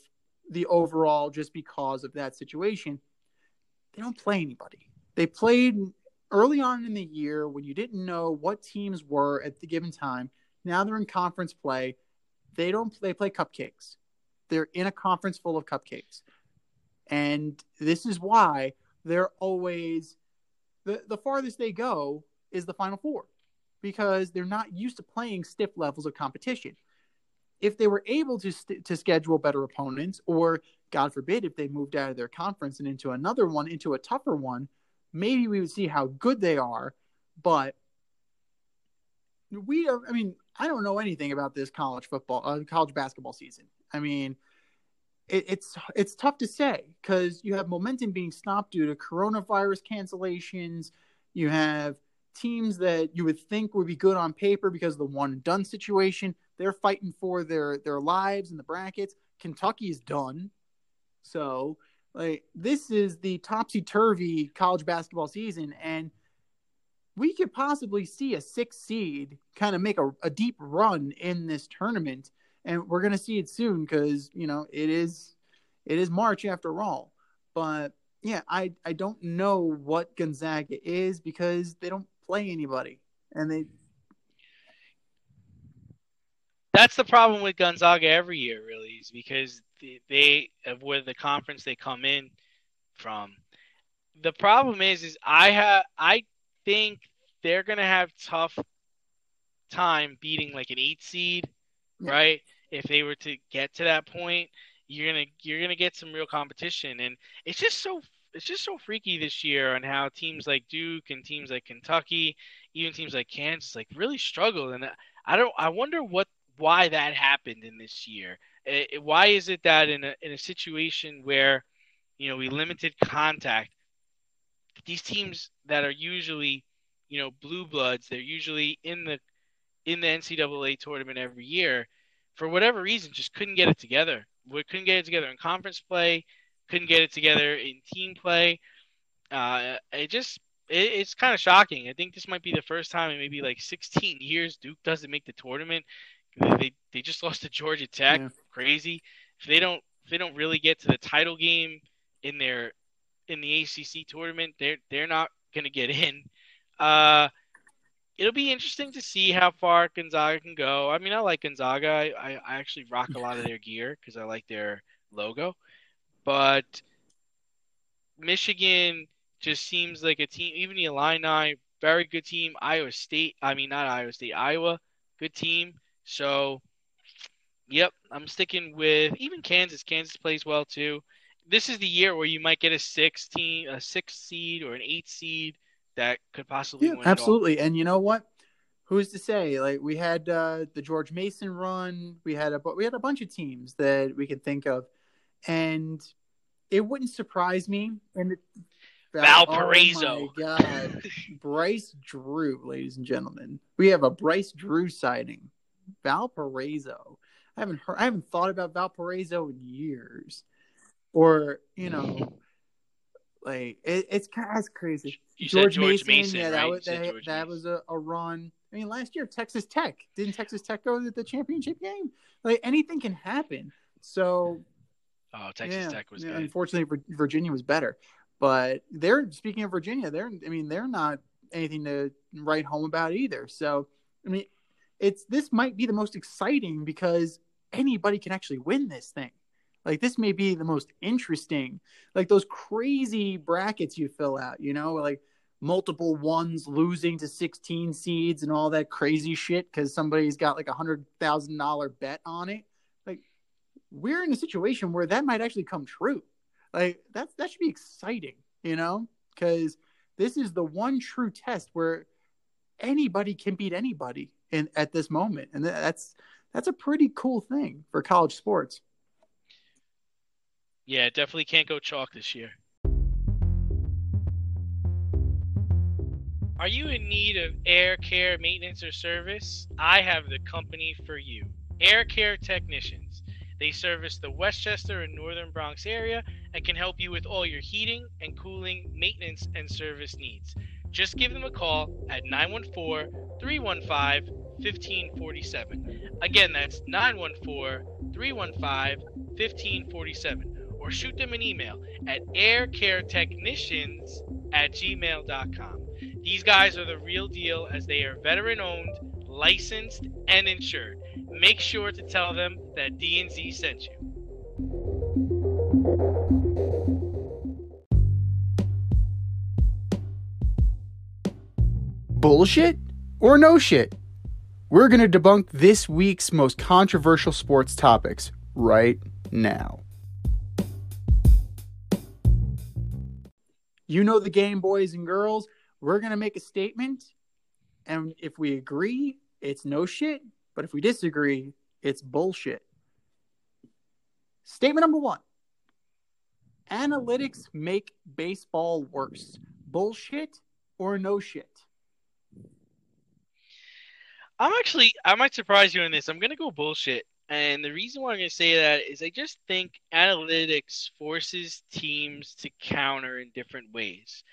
[SPEAKER 1] the overall just because of that situation. They don't play anybody. They played early on in the year when you didn't know what teams were at the given time. Now they're in conference play. They don't they play cupcakes. They're in a conference full of cupcakes. And this is why they're always the, the farthest they go is the final four because they're not used to playing stiff levels of competition. If they were able to st- to schedule better opponents, or God forbid, if they moved out of their conference and into another one, into a tougher one, maybe we would see how good they are. But we, are, I mean, I don't know anything about this college football, uh, college basketball season. I mean, it, it's it's tough to say because you have momentum being stopped due to coronavirus cancellations. You have teams that you would think would be good on paper because of the one and done situation. They're fighting for their their lives in the brackets. Kentucky's done. So, like this is the topsy turvy college basketball season, and we could possibly see a six seed kind of make a, a deep run in this tournament, and we're gonna see it soon because you know it is it is March after all. But yeah, I I don't know what Gonzaga is because they don't play anybody, and they
[SPEAKER 5] That's the problem with Gonzaga every year, really, is because they, they of where the conference they come in from. The problem is, is I have I think they're gonna have tough time beating like an eight seed,
[SPEAKER 1] Yeah.
[SPEAKER 5] right? If they were to get to that point, you're gonna you're gonna get some real competition, and it's just so it's just so freaky this year on how teams like Duke and teams like Kentucky, even teams like Kansas, like really struggled, and I don't I wonder what why that happened in this year. Eh, eh, why is it that in a in a situation where you know we limited contact, these teams that are usually you know blue bloods, they're usually in the in the NCAA tournament every year, for whatever reason, just couldn't get it together. We couldn't get it together in conference play, couldn't get it together in team play. Uh, it just it, it's kind of shocking. I think this might be the first time in maybe like 16 years Duke doesn't make the tournament. They they, just lost to Georgia Tech.
[SPEAKER 1] Yeah.
[SPEAKER 5] Crazy. If they don't if they don't really get to the title game in their in the ACC tournament, they're they're not going to get in. Uh, it'll be interesting to see how far Gonzaga can go. I mean, I like Gonzaga. I, I, actually rock a lot of their gear because I like their logo. But Michigan just seems like a team, even the Illini, very good team. Iowa State, I mean, not Iowa State, Iowa, good team. So, yep, I'm sticking with even Kansas. Kansas plays well too. This is the year where you might get a 16, a six seed or an eight seed that could possibly
[SPEAKER 1] Yeah,
[SPEAKER 5] win it all.
[SPEAKER 1] absolutely. And you know what? Who's to say? Like we had uh, the George Mason run. We had a we had a bunch of teams that we could think of, and it wouldn't surprise me. And it,
[SPEAKER 5] Valparaiso.
[SPEAKER 1] Oh my God, Bryce Drew, ladies and gentlemen, we have a Bryce Drew sighting. Valparaiso. I haven't heard. I haven't thought about Valparaiso in years, or you know, like it, it's kind of that's crazy.
[SPEAKER 5] You said George Mason,
[SPEAKER 1] yeah, that
[SPEAKER 5] You
[SPEAKER 1] was that,
[SPEAKER 5] George
[SPEAKER 1] that
[SPEAKER 5] Mason.
[SPEAKER 1] was a, a run. I mean, last year Texas Tech didn't Texas Tech go to the championship game? Like anything can happen. So
[SPEAKER 5] Oh, Texas
[SPEAKER 1] yeah,
[SPEAKER 5] Tech was
[SPEAKER 1] yeah,
[SPEAKER 5] good.
[SPEAKER 1] Unfortunately, Virginia was better. But they're speaking of Virginia, they're I mean they're not anything to write home about either. So I mean, it's this might be the most exciting because anybody can actually win this thing. Like this may be the most interesting, like those crazy brackets you fill out. You know, like multiple ones losing to 16 seeds and all that crazy shit because somebody's got like a hundred thousand dollar bet on it. Like we're in a situation where that might actually come true. Like that's that should be exciting, you know, because this is the one true test where anybody can beat anybody in at this moment, and that's that's a pretty cool thing for college sports.
[SPEAKER 5] Yeah, definitely can't go chalk this year. Are you in need of air care maintenance or service? I have the company for you. Air Care Technicians. They service the Westchester and Northern Bronx area and can help you with all your heating and cooling, maintenance, and service needs. Just give them a call at 914 315 1547. Again, that's 914 315 1547. Or shoot them an email at aircaretechnicians at gmail.com. These guys are the real deal as they are veteran owned, licensed, and insured. Make sure to tell them that D&Z sent you.
[SPEAKER 1] Bullshit or no shit? We're going to debunk this week's most controversial sports topics right now. You know the game, boys and girls. We're going to make a statement, and if we agree, it's no shit. But if we disagree, it's bullshit. Statement number one Analytics make baseball worse. Bullshit or no shit?
[SPEAKER 5] I'm actually, I might surprise you on this. I'm to go bullshit. And the reason why I'm going to say that is I just think analytics forces teams to counter in different ways.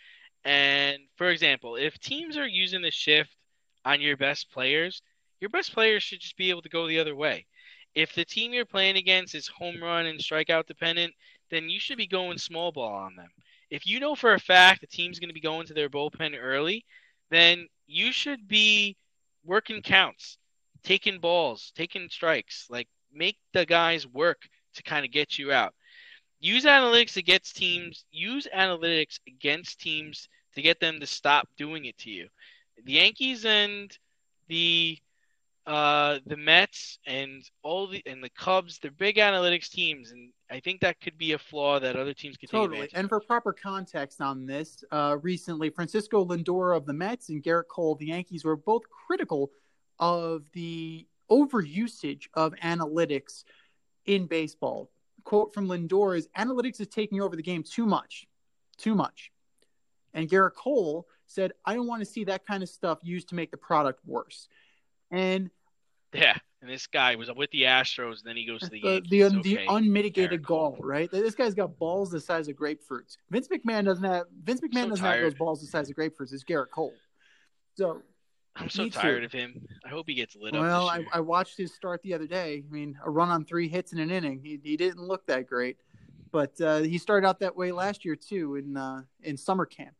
[SPEAKER 5] And for example, if teams are using the shift on your best players, your best players should just be able to go the other way. If the team you're playing against is home run and strikeout dependent, then you should be going small ball on them. If you know for a fact the team's going to be going to their bullpen early, then you should be working counts, taking balls, taking strikes. Like make the guys work to kind of get you out. Use analytics against teams. Use analytics against teams to get them to stop doing it to you. The Yankees and the uh, the Mets and all the and the Cubs, they're big analytics teams, and I think that could be a flaw that other teams could
[SPEAKER 1] Totally.
[SPEAKER 5] take advantage.
[SPEAKER 1] And for proper context on this, uh, recently Francisco Lindor of the Mets and Gerrit Cole of the Yankees were both critical of the overusage of analytics in baseball. Quote from Lindor is analytics is taking over the game too much. Too much. And Gerrit Cole said, I don't want to see that kind of stuff used to make the product worse. And
[SPEAKER 5] Yeah, and this guy was with the Astros, and then he goes to the
[SPEAKER 1] the, the, un- the unmitigated gall, right? This guy's got balls the size of grapefruits. Vince McMahon doesn't have Vince McMahon
[SPEAKER 5] So
[SPEAKER 1] doesn't have those balls the size of grapefruits. It's Gerrit Cole. So
[SPEAKER 5] I'm so tired of him. I hope he gets lit up.
[SPEAKER 1] well, I. I watched his start the other day. I mean, a run on three hits in an inning. He, he didn't look that great, but uh, he started out that way last year too in uh, in summer camp.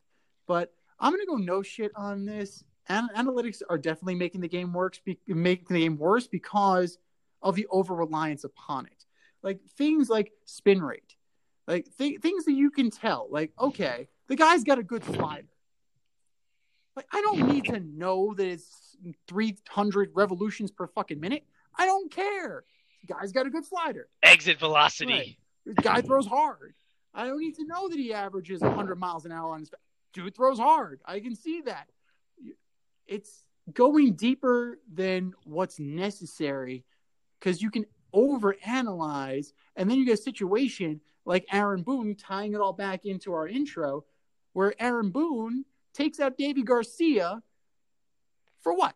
[SPEAKER 1] But I'm gonna go no shit on this. An- analytics are definitely making the game worse, be- making the game worse because of the over reliance upon it. Like things like spin rate, like th- things that you can tell. Like okay, the guy's got a good slider. Like I don't need to know that it's 300 revolutions per fucking minute. I don't care. Guy's got a good slider.
[SPEAKER 5] Exit velocity.
[SPEAKER 1] Right. Guy throws hard. I don't need to know that he averages 100 miles an hour on his. Dude throws hard. I can see that. It's going deeper than what's necessary because you can overanalyze, and then you get a situation like Aaron Boone tying it all back into our intro, where Aaron Boone takes out Deivi Garcia for what?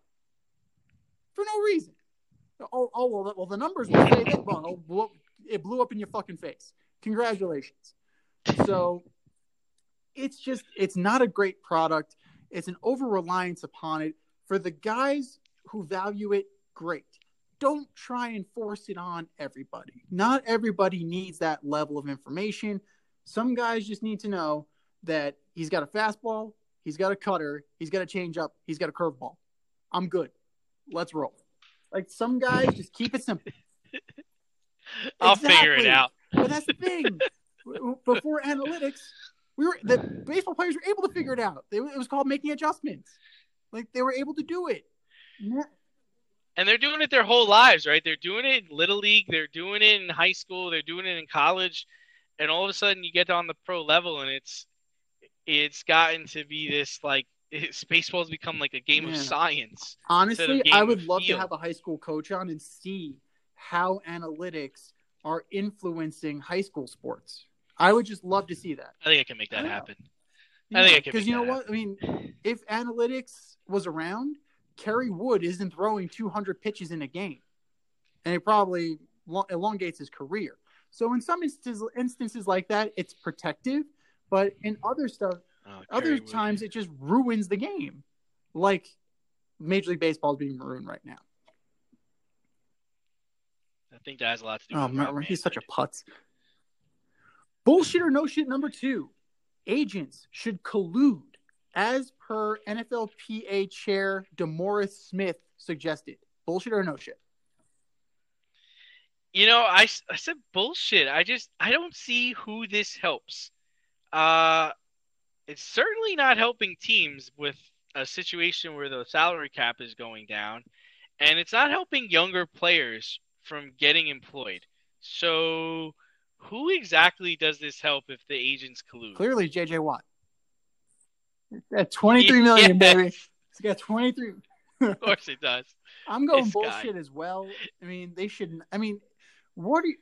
[SPEAKER 1] For no reason. Oh, oh well, the- well, the numbers will say that. Well, it'll it blew up in your fucking face. Congratulations. So it's just, it's not a great product. It's an over reliance upon it. For the guys who value it, great. Don't try and force it on everybody. Not everybody needs that level of information. Some guys just need to know that he's got a fastball, he's got a cutter, he's got a changeup, he's got a curveball. I'm good. Let's roll. Like some guys just keep it simple.
[SPEAKER 5] I'll figure it out.
[SPEAKER 1] But that's the thing. Before analytics, we were the baseball players were able to figure it out. They, it was called making adjustments. Like they were able to do it.
[SPEAKER 5] And they're doing it their whole lives, right? They're doing it in little league, they're doing it in high school, they're doing it in college, and all of a sudden you get on the pro level and it's it's gotten to be this like it's, baseball's become like a game of science.
[SPEAKER 1] Honestly,
[SPEAKER 5] game
[SPEAKER 1] I would love to have a high school coach on and see how analytics are influencing high school sports. I would just love to see that.
[SPEAKER 5] I think I can make that
[SPEAKER 1] I know.
[SPEAKER 5] happen. I think I can
[SPEAKER 1] because you know what? I mean, if analytics was around, Kerry Wood isn't throwing 200 pitches in a game, and it probably elongates his career. So in some instances, instances like that, it's protective, but in other stuff,
[SPEAKER 5] Oh,
[SPEAKER 1] other times it just ruins the game, like Major League Baseball is being ruined right now.
[SPEAKER 5] I think that has a lot to do
[SPEAKER 1] Oh,
[SPEAKER 5] with
[SPEAKER 1] man, he's such a putz. Bullshit or no shit number two. Agents should collude, as per NFLPA chair DeMaurice Smith suggested. Bullshit or no shit.
[SPEAKER 5] You know, I, I said bullshit. I just I don't see who this helps. Uh, it's certainly not helping teams with a situation where the salary cap is going down, and it's not helping younger players from getting employed. So, who exactly does this help if the agents collude?
[SPEAKER 1] Clearly, JJ Watt. At 23 million,
[SPEAKER 5] Yes,
[SPEAKER 1] baby. He's got 23.
[SPEAKER 5] Of course it does.
[SPEAKER 1] I'm going
[SPEAKER 5] This guy.
[SPEAKER 1] bullshit as well. I mean, they shouldn't. I mean, what do you.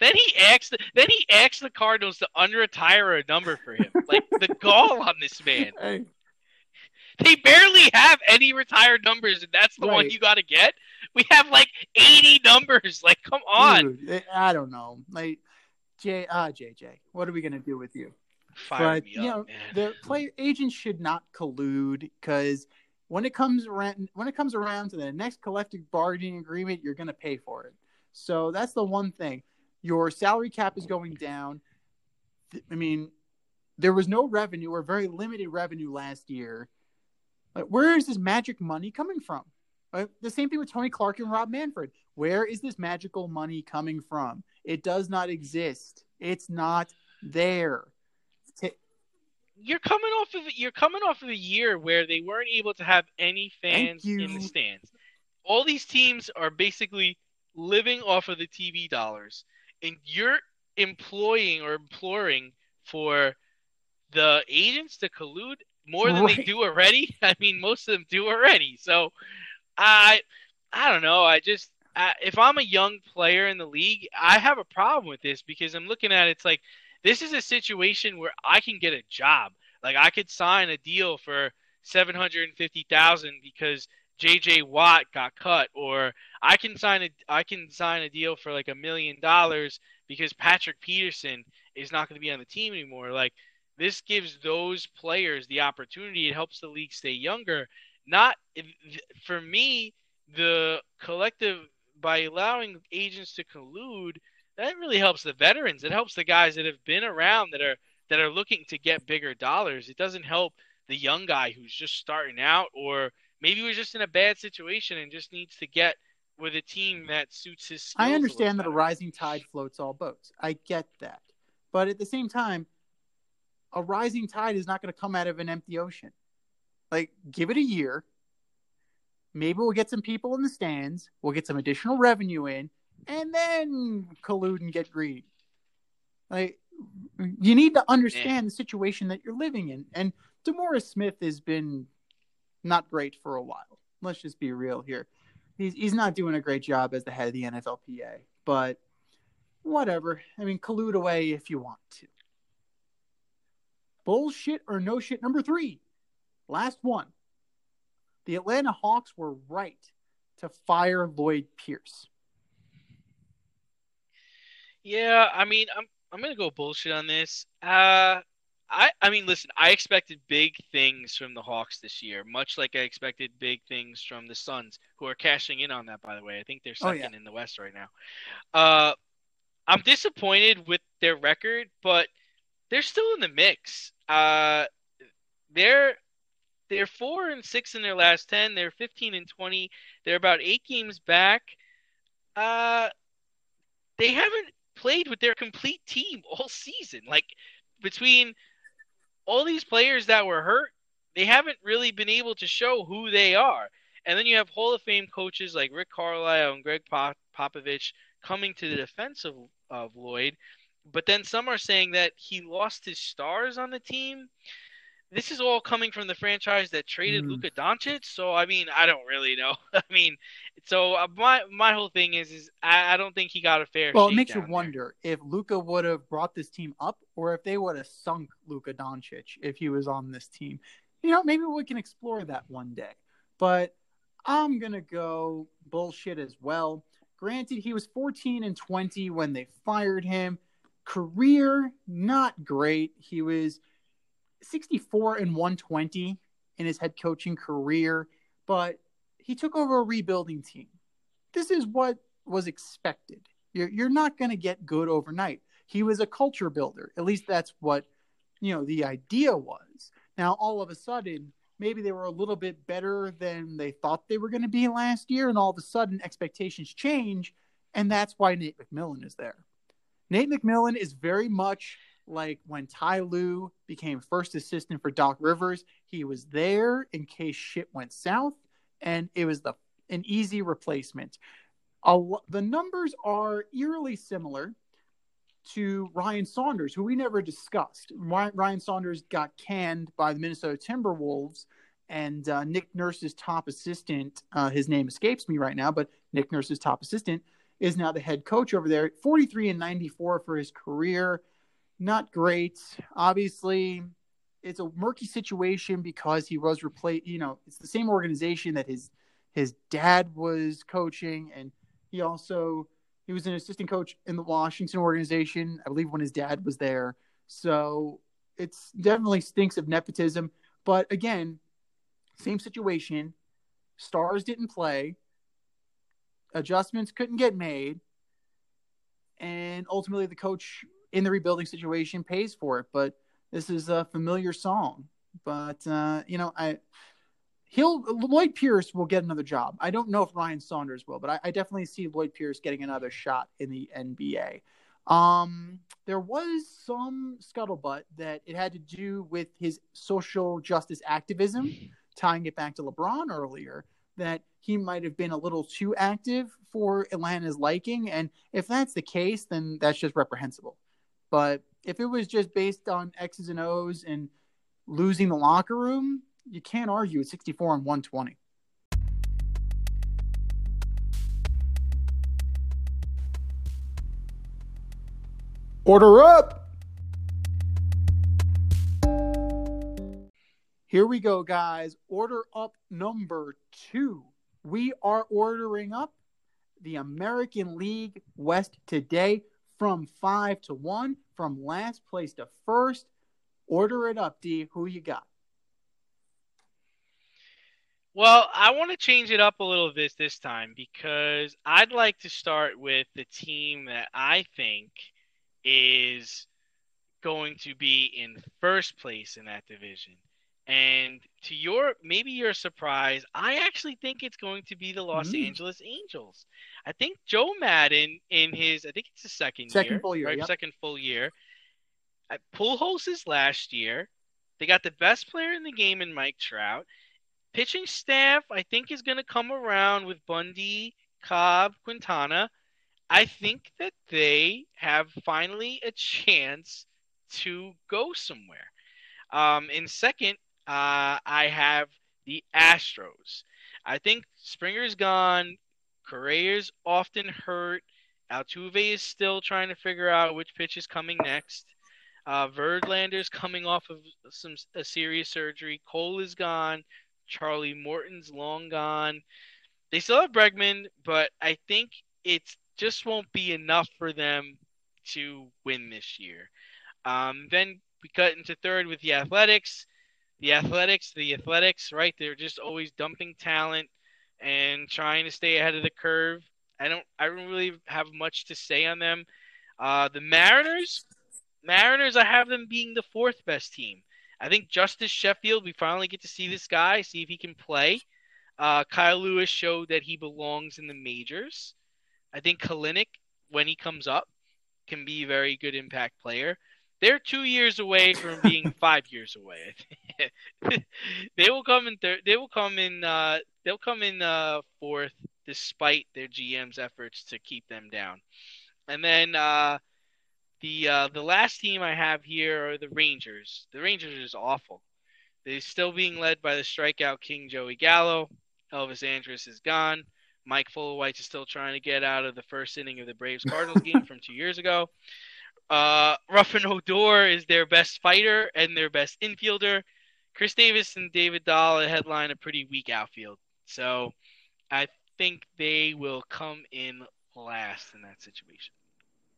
[SPEAKER 5] Then he asked. Then he asked the Cardinals to unretire a number for him. Like the gall on this man.
[SPEAKER 1] Hey,
[SPEAKER 5] They barely have any retired numbers, and that's the one you got to get. We have like 80 numbers. Like, come on,
[SPEAKER 1] dude, I don't know. Like, J, ah, JJ, what are we going to do with you?
[SPEAKER 5] fire
[SPEAKER 1] but
[SPEAKER 5] me
[SPEAKER 1] you
[SPEAKER 5] up,
[SPEAKER 1] know
[SPEAKER 5] man.
[SPEAKER 1] the player agents should not collude because when it comes around when it comes around to the next collective bargaining agreement you're going to pay for it so that's the one thing Your salary cap is going down. I mean, there was no revenue or very limited revenue last year. Like, where is this magic money coming from? Uh, the same thing with Tony Clark and Rob Manfred. Where is this magical money coming from? It does not exist. It's not there. T-
[SPEAKER 5] You're coming off of you're coming off of a year where they weren't able to have any fans in the stands. All these teams are basically living off of the TV dollars, and you're employing or imploring for the agents to collude more than they do already. I mean, most of them do already. So, I, I don't know. I just, I, if I'm a young player in the league, I have a problem with this because I'm looking at it, it's like this is a situation where I can get a job. Like I could sign a deal for seven hundred and fifty thousand because JJ Watt got cut, or I can sign a I can sign a deal for like a million dollars because Patrick Peterson is not going to be on the team anymore. Like this gives those players the opportunity. It helps the league stay younger. Not for me, the collective by allowing agents to collude, that really helps the veterans. It helps the guys that have been around that are that are looking to get bigger dollars. It doesn't help the young guy who's just starting out or maybe he was just in a bad situation and just needs to get with a team that suits his skills.
[SPEAKER 1] I
[SPEAKER 5] a
[SPEAKER 1] understand that a rising tide floats all boats. I get that. But at the same time, a rising tide is not going to come out of an empty ocean. Like, give it a year. Maybe we'll get some people in the stands. We'll get some additional revenue in, and then collude and get greedy. Like, you need to understand the situation that you're living in. And DeMaurice Smith has been not great for a while. Let's just be real here. He's he's not doing a great job as the head of the NFLPA, but whatever. I mean, collude away if you want to. Bullshit or no shit number three. Last one. The Atlanta Hawks were right to fire Lloyd Pierce.
[SPEAKER 5] Yeah, I mean, I'm I'm gonna go bullshit on this. Uh, I I mean, listen, I expected big things from the Hawks this year, much like I expected big things from the Suns, who are cashing in on that. By the way, I think they're
[SPEAKER 1] Oh,
[SPEAKER 5] second
[SPEAKER 1] yeah.
[SPEAKER 5] in the West right now. Uh, I'm disappointed with their record, but they're still in the mix. Uh, they're they're four and six in their last ten. They're 15 and 20. They're about eight games back. Uh, they haven't played with their complete team all season. Like between all these players that were hurt, they haven't really been able to show who they are. And then you have Hall of Fame coaches like Rick Carlisle and Greg Pop- Popovich coming to the defense of, of Lloyd. But then some are saying that he lost his stars on the team. This is all coming from the franchise that traded
[SPEAKER 1] Mm.
[SPEAKER 5] Luka Doncic. So I mean, I don't really know. I mean, so uh, my my whole thing is is I, I don't think he got a fair.
[SPEAKER 1] Well, it makes you
[SPEAKER 5] there.
[SPEAKER 1] wonder if Luca would have brought this team up or if they would have sunk Luka Doncic if he was on this team. You know, maybe we can explore that one day. But I'm to go bullshit as well. Granted, he was 14 and 20 when they fired him. Career, not great. He was 64 and 120 in his head coaching career, but he took over a rebuilding team. This is what was expected. You're, you're not going to get good overnight. He was a culture builder. At least that's what, you know, the idea was. Now, all of a sudden, maybe they were a little bit better than they thought they were going to be last year, and all of a sudden expectations change, and that's why Nate McMillan is there. Nate McMillan is very much like when Ty Lue became first assistant for Doc Rivers. He was there in case shit went south, and it was the an easy replacement. A the numbers are eerily similar to Ryan Saunders, who we never discussed. Ryan Saunders got canned by the Minnesota Timberwolves, and uh, Nick Nurse's top assistant, uh, his name escapes me right now, but Nick Nurse's top assistant is now the head coach over there. 43 and 94 for his career. Not great. Obviously, it's a murky situation because he was replaced. You know, it's the same organization that his his dad was coaching, and he also he was an assistant coach in the Washington organization, I believe, when his dad was there. So it's definitely stinks of nepotism. But again, same situation. Stars didn't play. Adjustments couldn't get made. And ultimately the coach in the rebuilding situation pays for it. But this is a familiar song. But uh, you know, I he'll Lloyd Pierce will get another job. I don't know if Ryan Saunders will, but I, I definitely see Lloyd Pierce getting another shot in the NBA. Um, there was some scuttlebutt that it had to do with his social justice activism, tying it back to LeBron earlier, that he might have been a little too active for Atlanta's liking. And if that's the case, then that's just reprehensible. But if it was just based on X's and O's and losing the locker room, you can't argue at 64 and 120. Order up! Here we go, guys. Order up number two. We are ordering up the American League West today from five to one, from last place to first. Order it up, D. Who you got?
[SPEAKER 5] Well, I want to change it up a little bit this time because I'd like to start with the team that I think is going to be in first place in that division. And to your maybe your surprise, I actually think it's going to be the Los
[SPEAKER 1] Mm.
[SPEAKER 5] Angeles Angels. I think Joe Maddon in his I think it's his second,
[SPEAKER 1] Second
[SPEAKER 5] year,
[SPEAKER 1] full year,
[SPEAKER 5] right?
[SPEAKER 1] yep.
[SPEAKER 5] Second full year. At Pujols' last year. They got the best player in the game in Mike Trout. Pitching staff, I think, is going to come around with Bundy, Cobb, Quintana. I think that they have finally a chance to go somewhere. Um, in second, uh, I have the Astros. I think Springer's gone. Correa's often hurt. Altuve is still trying to figure out which pitch is coming next. Uh, Verlander's coming off of some a serious surgery. Cole is gone. Charlie Morton's long gone. They still have Bregman, but I think it's just won't be enough for them to win this year. Um, then we cut into third with the Athletics. The Athletics, the Athletics, right? They're just always dumping talent and trying to stay ahead of the curve. I don't, I don't really have much to say on them. Uh, the Mariners, Mariners, I have them being the fourth best team. I think Justus Sheffield, we finally get to see this guy, see if he can play. Uh, Kyle Lewis showed that he belongs in the majors. I think Kelenic, when he comes up, can be a very good impact player. They're two years away from being five years away. they will come in third. They will come in. Uh, they'll come in uh, fourth, despite their GM's efforts to keep them down. And then uh, the uh, the last team I have here are the Rangers. The Rangers is awful. They're still being led by the strikeout king Joey Gallo. Elvis Andrus is gone. Mike Fullwhite is still trying to get out of the first inning of the Braves Cardinals game from two years ago. Uh, Ruffin Odor is their best fighter and their best infielder. Khris Davis and David Dahl headline a pretty weak outfield. So I think they will come in last in that situation.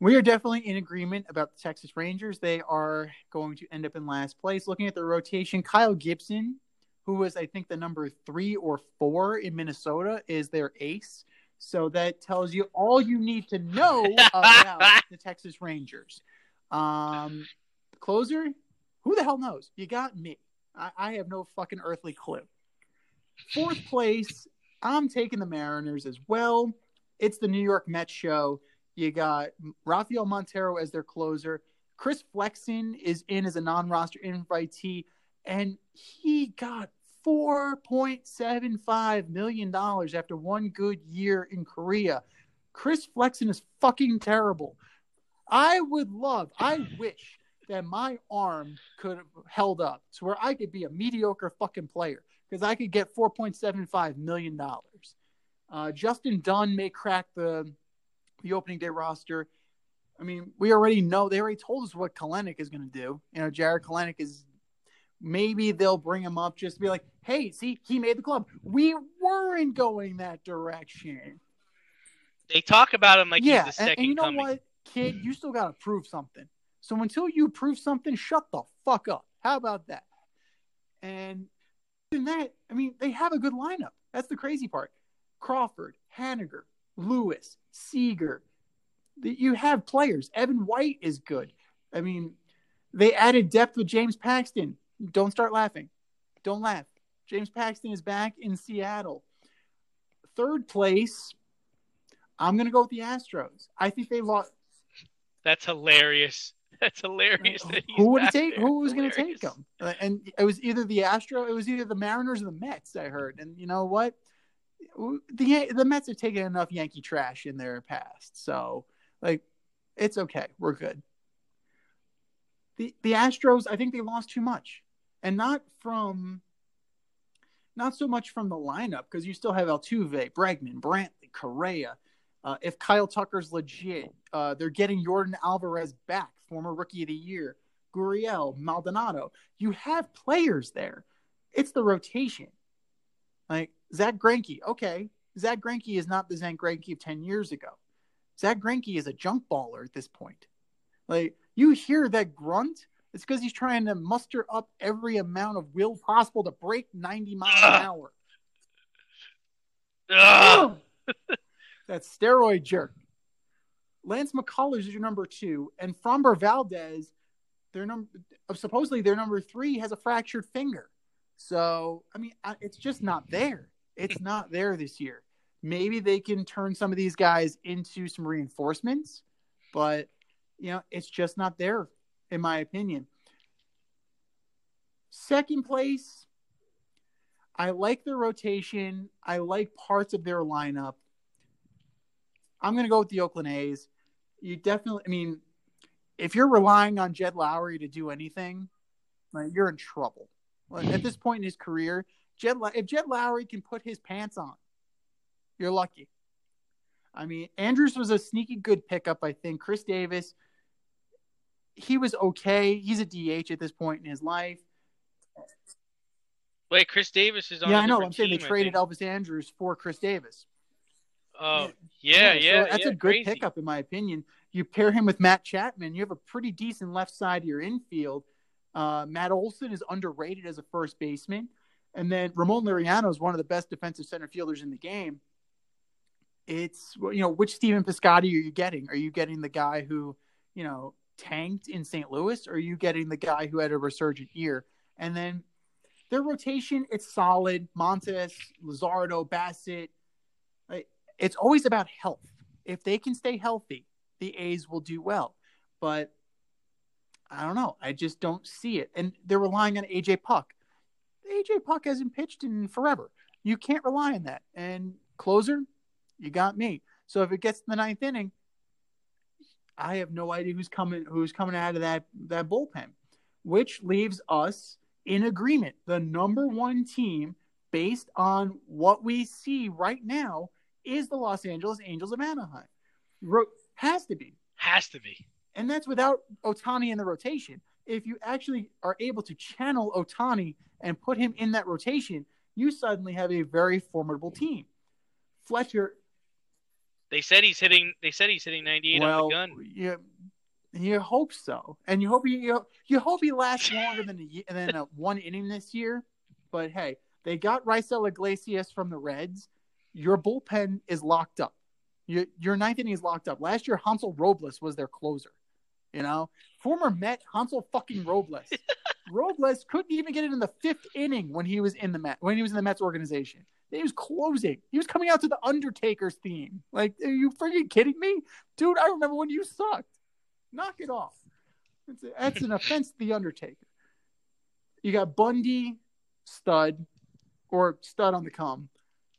[SPEAKER 1] We are definitely in agreement about the Texas Rangers. They are going to end up in last place. Looking at the rotation, Kyle Gibson, who was, I think, the number three or four in Minnesota, is their ace. So that tells you all you need to know about the Texas Rangers. Um, closer, who the hell knows? You got me. I, I have no fucking earthly clue. Fourth place, I'm taking the Mariners as well. It's the New York Mets show. You got Rafael Montero as their closer. Chris Flexen is in as a non-roster invitee, and he got four point seven five million dollars after one good year in Korea. Chris Flexen is fucking terrible. I would love, I wish that my arm could have held up to where I could be a mediocre fucking player because I could get four point seven five million dollars. Uh, Justin Dunn may crack the the opening day roster. I mean, we already know they already told us what Kelenic is going to do. You know, Jarred Kelenic is maybe they'll bring him up just to be like, hey, see, he made the club. We weren't going that direction.
[SPEAKER 5] They talk about him like
[SPEAKER 1] yeah,
[SPEAKER 5] he's the
[SPEAKER 1] and,
[SPEAKER 5] second
[SPEAKER 1] and you know
[SPEAKER 5] coming.
[SPEAKER 1] what, kid, you still got to prove something. So until you prove something, shut the fuck up. How about that? And in that, I mean, they have a good lineup. That's the crazy part. Crawford, Haniger, Lewis, Seager. You have players. Evan White is good. I mean, they added depth with James Paxton. Don't start laughing. Don't laugh. James Paxton is back in Seattle. Third place, I'm going to go with the Astros. I think they lost.
[SPEAKER 5] That's hilarious. That's hilarious. That he's
[SPEAKER 1] Who would take?
[SPEAKER 5] there.
[SPEAKER 1] Who was going to take them? Uh, And it was either the Astro. It was either the Mariners or the Mets. I heard. And you know what? The the Mets have taken enough Yankee trash in their past, so like it's okay. We're good. The the Astros, I think they lost too much, and not from. Not so much from the lineup because you still have Altuve, Bregman, Brantley, Correa. Uh, if Kyle Tucker's legit, uh, they're getting Yordan Alvarez back, former Rookie of the Year. Guriel, Maldonado. You have players there. It's the rotation. Like Zack Greinke, okay. Zack Greinke is not the Zack Greinke of 10 years ago. Zack Greinke is a junk baller at this point. Like you hear that grunt, it's because he's trying to muster up every amount of will possible to break 90 miles an ah. hour.
[SPEAKER 5] Ugh. Ah.
[SPEAKER 1] that steroid jerk. Lance McCullers is your number two, and Framber Valdez, their number supposedly their number three has a fractured finger. So I mean, it's just not there. It's not there this year. Maybe they can turn some of these guys into some reinforcements, but you know, it's just not there, in my opinion. Second place, I like their rotation. I like parts of their lineup. I'm going to go with the Oakland A's. You definitely, I mean, if you're relying on Jed Lowrie to do anything, like, you're in trouble. At this point in his career, Jed, if Jed Lowrie can put his pants on, you're lucky. I mean, Andrus was a sneaky good pickup, I think. Khris Davis, he was okay. He's a DH at this point in his life.
[SPEAKER 5] Wait, Khris Davis is on.
[SPEAKER 1] yeah,
[SPEAKER 5] I
[SPEAKER 1] know. I'm saying they traded Elvis Andrus for Khris Davis.
[SPEAKER 5] Oh, yeah,
[SPEAKER 1] so
[SPEAKER 5] yeah.
[SPEAKER 1] that's
[SPEAKER 5] yeah,
[SPEAKER 1] a good
[SPEAKER 5] crazy.
[SPEAKER 1] pickup in my opinion. You pair him with Matt Chapman, you have a pretty decent left side of your infield. Uh, Matt Olson is underrated as a first baseman, and then Ramon Laureano is one of the best defensive center fielders in the game. It's you know which Stephen Piscotty are you getting? Are you getting the guy who you know tanked in St. Louis, or are you getting the guy who had a resurgent year? And then their rotation, it's solid. Montas, Luzardo, Bassitt. It's always about health. If they can stay healthy, the A's will do well. But I don't know. I just don't see it. And they're relying on AJ Puk. AJ Puk hasn't pitched in forever. You can't rely on that. And closer, you got me. So if it gets to the ninth inning, I have no idea who's coming who's coming out of that that bullpen, which leaves us in agreement. The number one team, based on what we see right now, is the Los Angeles Angels of Anaheim. Has to be.
[SPEAKER 5] Has to be.
[SPEAKER 1] And that's without Ohtani in the rotation. If you actually are able to channel Ohtani and put him in that rotation, you suddenly have a very formidable team. Fletcher,
[SPEAKER 5] They said he's hitting. They said he's hitting 98
[SPEAKER 1] well,
[SPEAKER 5] on the gun.
[SPEAKER 1] you, you hope so, and you hope he you, you hope he lasts longer than a, than a one inning this year. But hey, they got Raisel Iglesias from the Reds. Your bullpen is locked up. Your your ninth inning is locked up. Last year, Hansel Robles was their closer. You know, former Met Hansel fucking Robles. Robles couldn't even get it in the fifth inning when he was in the Met when he was in the Mets organization. He was closing. He was coming out to the Undertaker's theme. Like, are you freaking kidding me, dude? I remember when you sucked. Knock it off. It's that's an offense to the Undertaker. You got Bundy, stud, or stud on the come.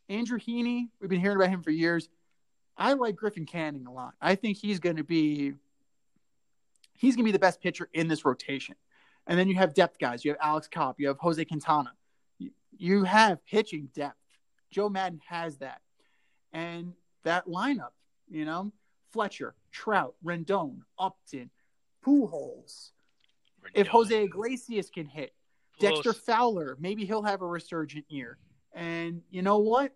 [SPEAKER 1] Andrew Heaney, we've been hearing about him for years. I like Griffin Canning a lot. I think he's going to be he's going to be the best pitcher in this rotation. And then you have depth guys. You have Alex Cobb. You have Jose Quintana. You, have pitching depth. Joe Maddon has that. And that lineup, you know, Fletcher, Trout, Rendon, Upton, Pujols. If Jose Iglesias can hit, Dexter Fowler, maybe he'll have a resurgent year. And you know what?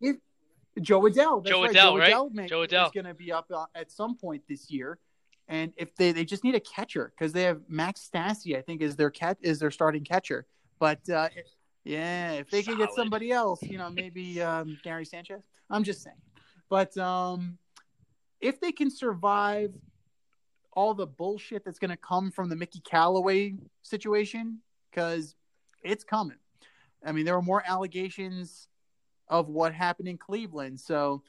[SPEAKER 1] If Jo Adell, that's
[SPEAKER 5] Joe
[SPEAKER 1] right.
[SPEAKER 5] Adell,
[SPEAKER 1] Joe
[SPEAKER 5] right?
[SPEAKER 1] Adell,
[SPEAKER 5] Joe
[SPEAKER 1] is going to be up uh, at some point this year. And if they, they just need a catcher because they have Max Stassi, I think is their cat is their starting catcher. But uh, yeah, if they could get somebody else, you know, maybe um, Gary Sanchez. I'm just saying. But um, if they can survive all the bullshit that's going to come from the Mickey Callaway situation, because it's coming. I mean, there were more allegations of what happened in Cleveland. So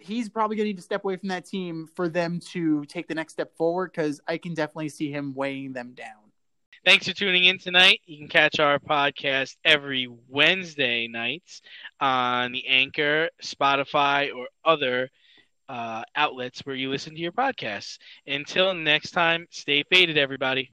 [SPEAKER 1] he's probably going to need to step away from that team for them to take the next step forward because I can definitely see him weighing them down.
[SPEAKER 5] Thanks for tuning in tonight. You can catch our podcast every Wednesday nights on the Anchor, Spotify, or other uh, outlets where you listen to your podcasts. Until next time, stay faded, everybody.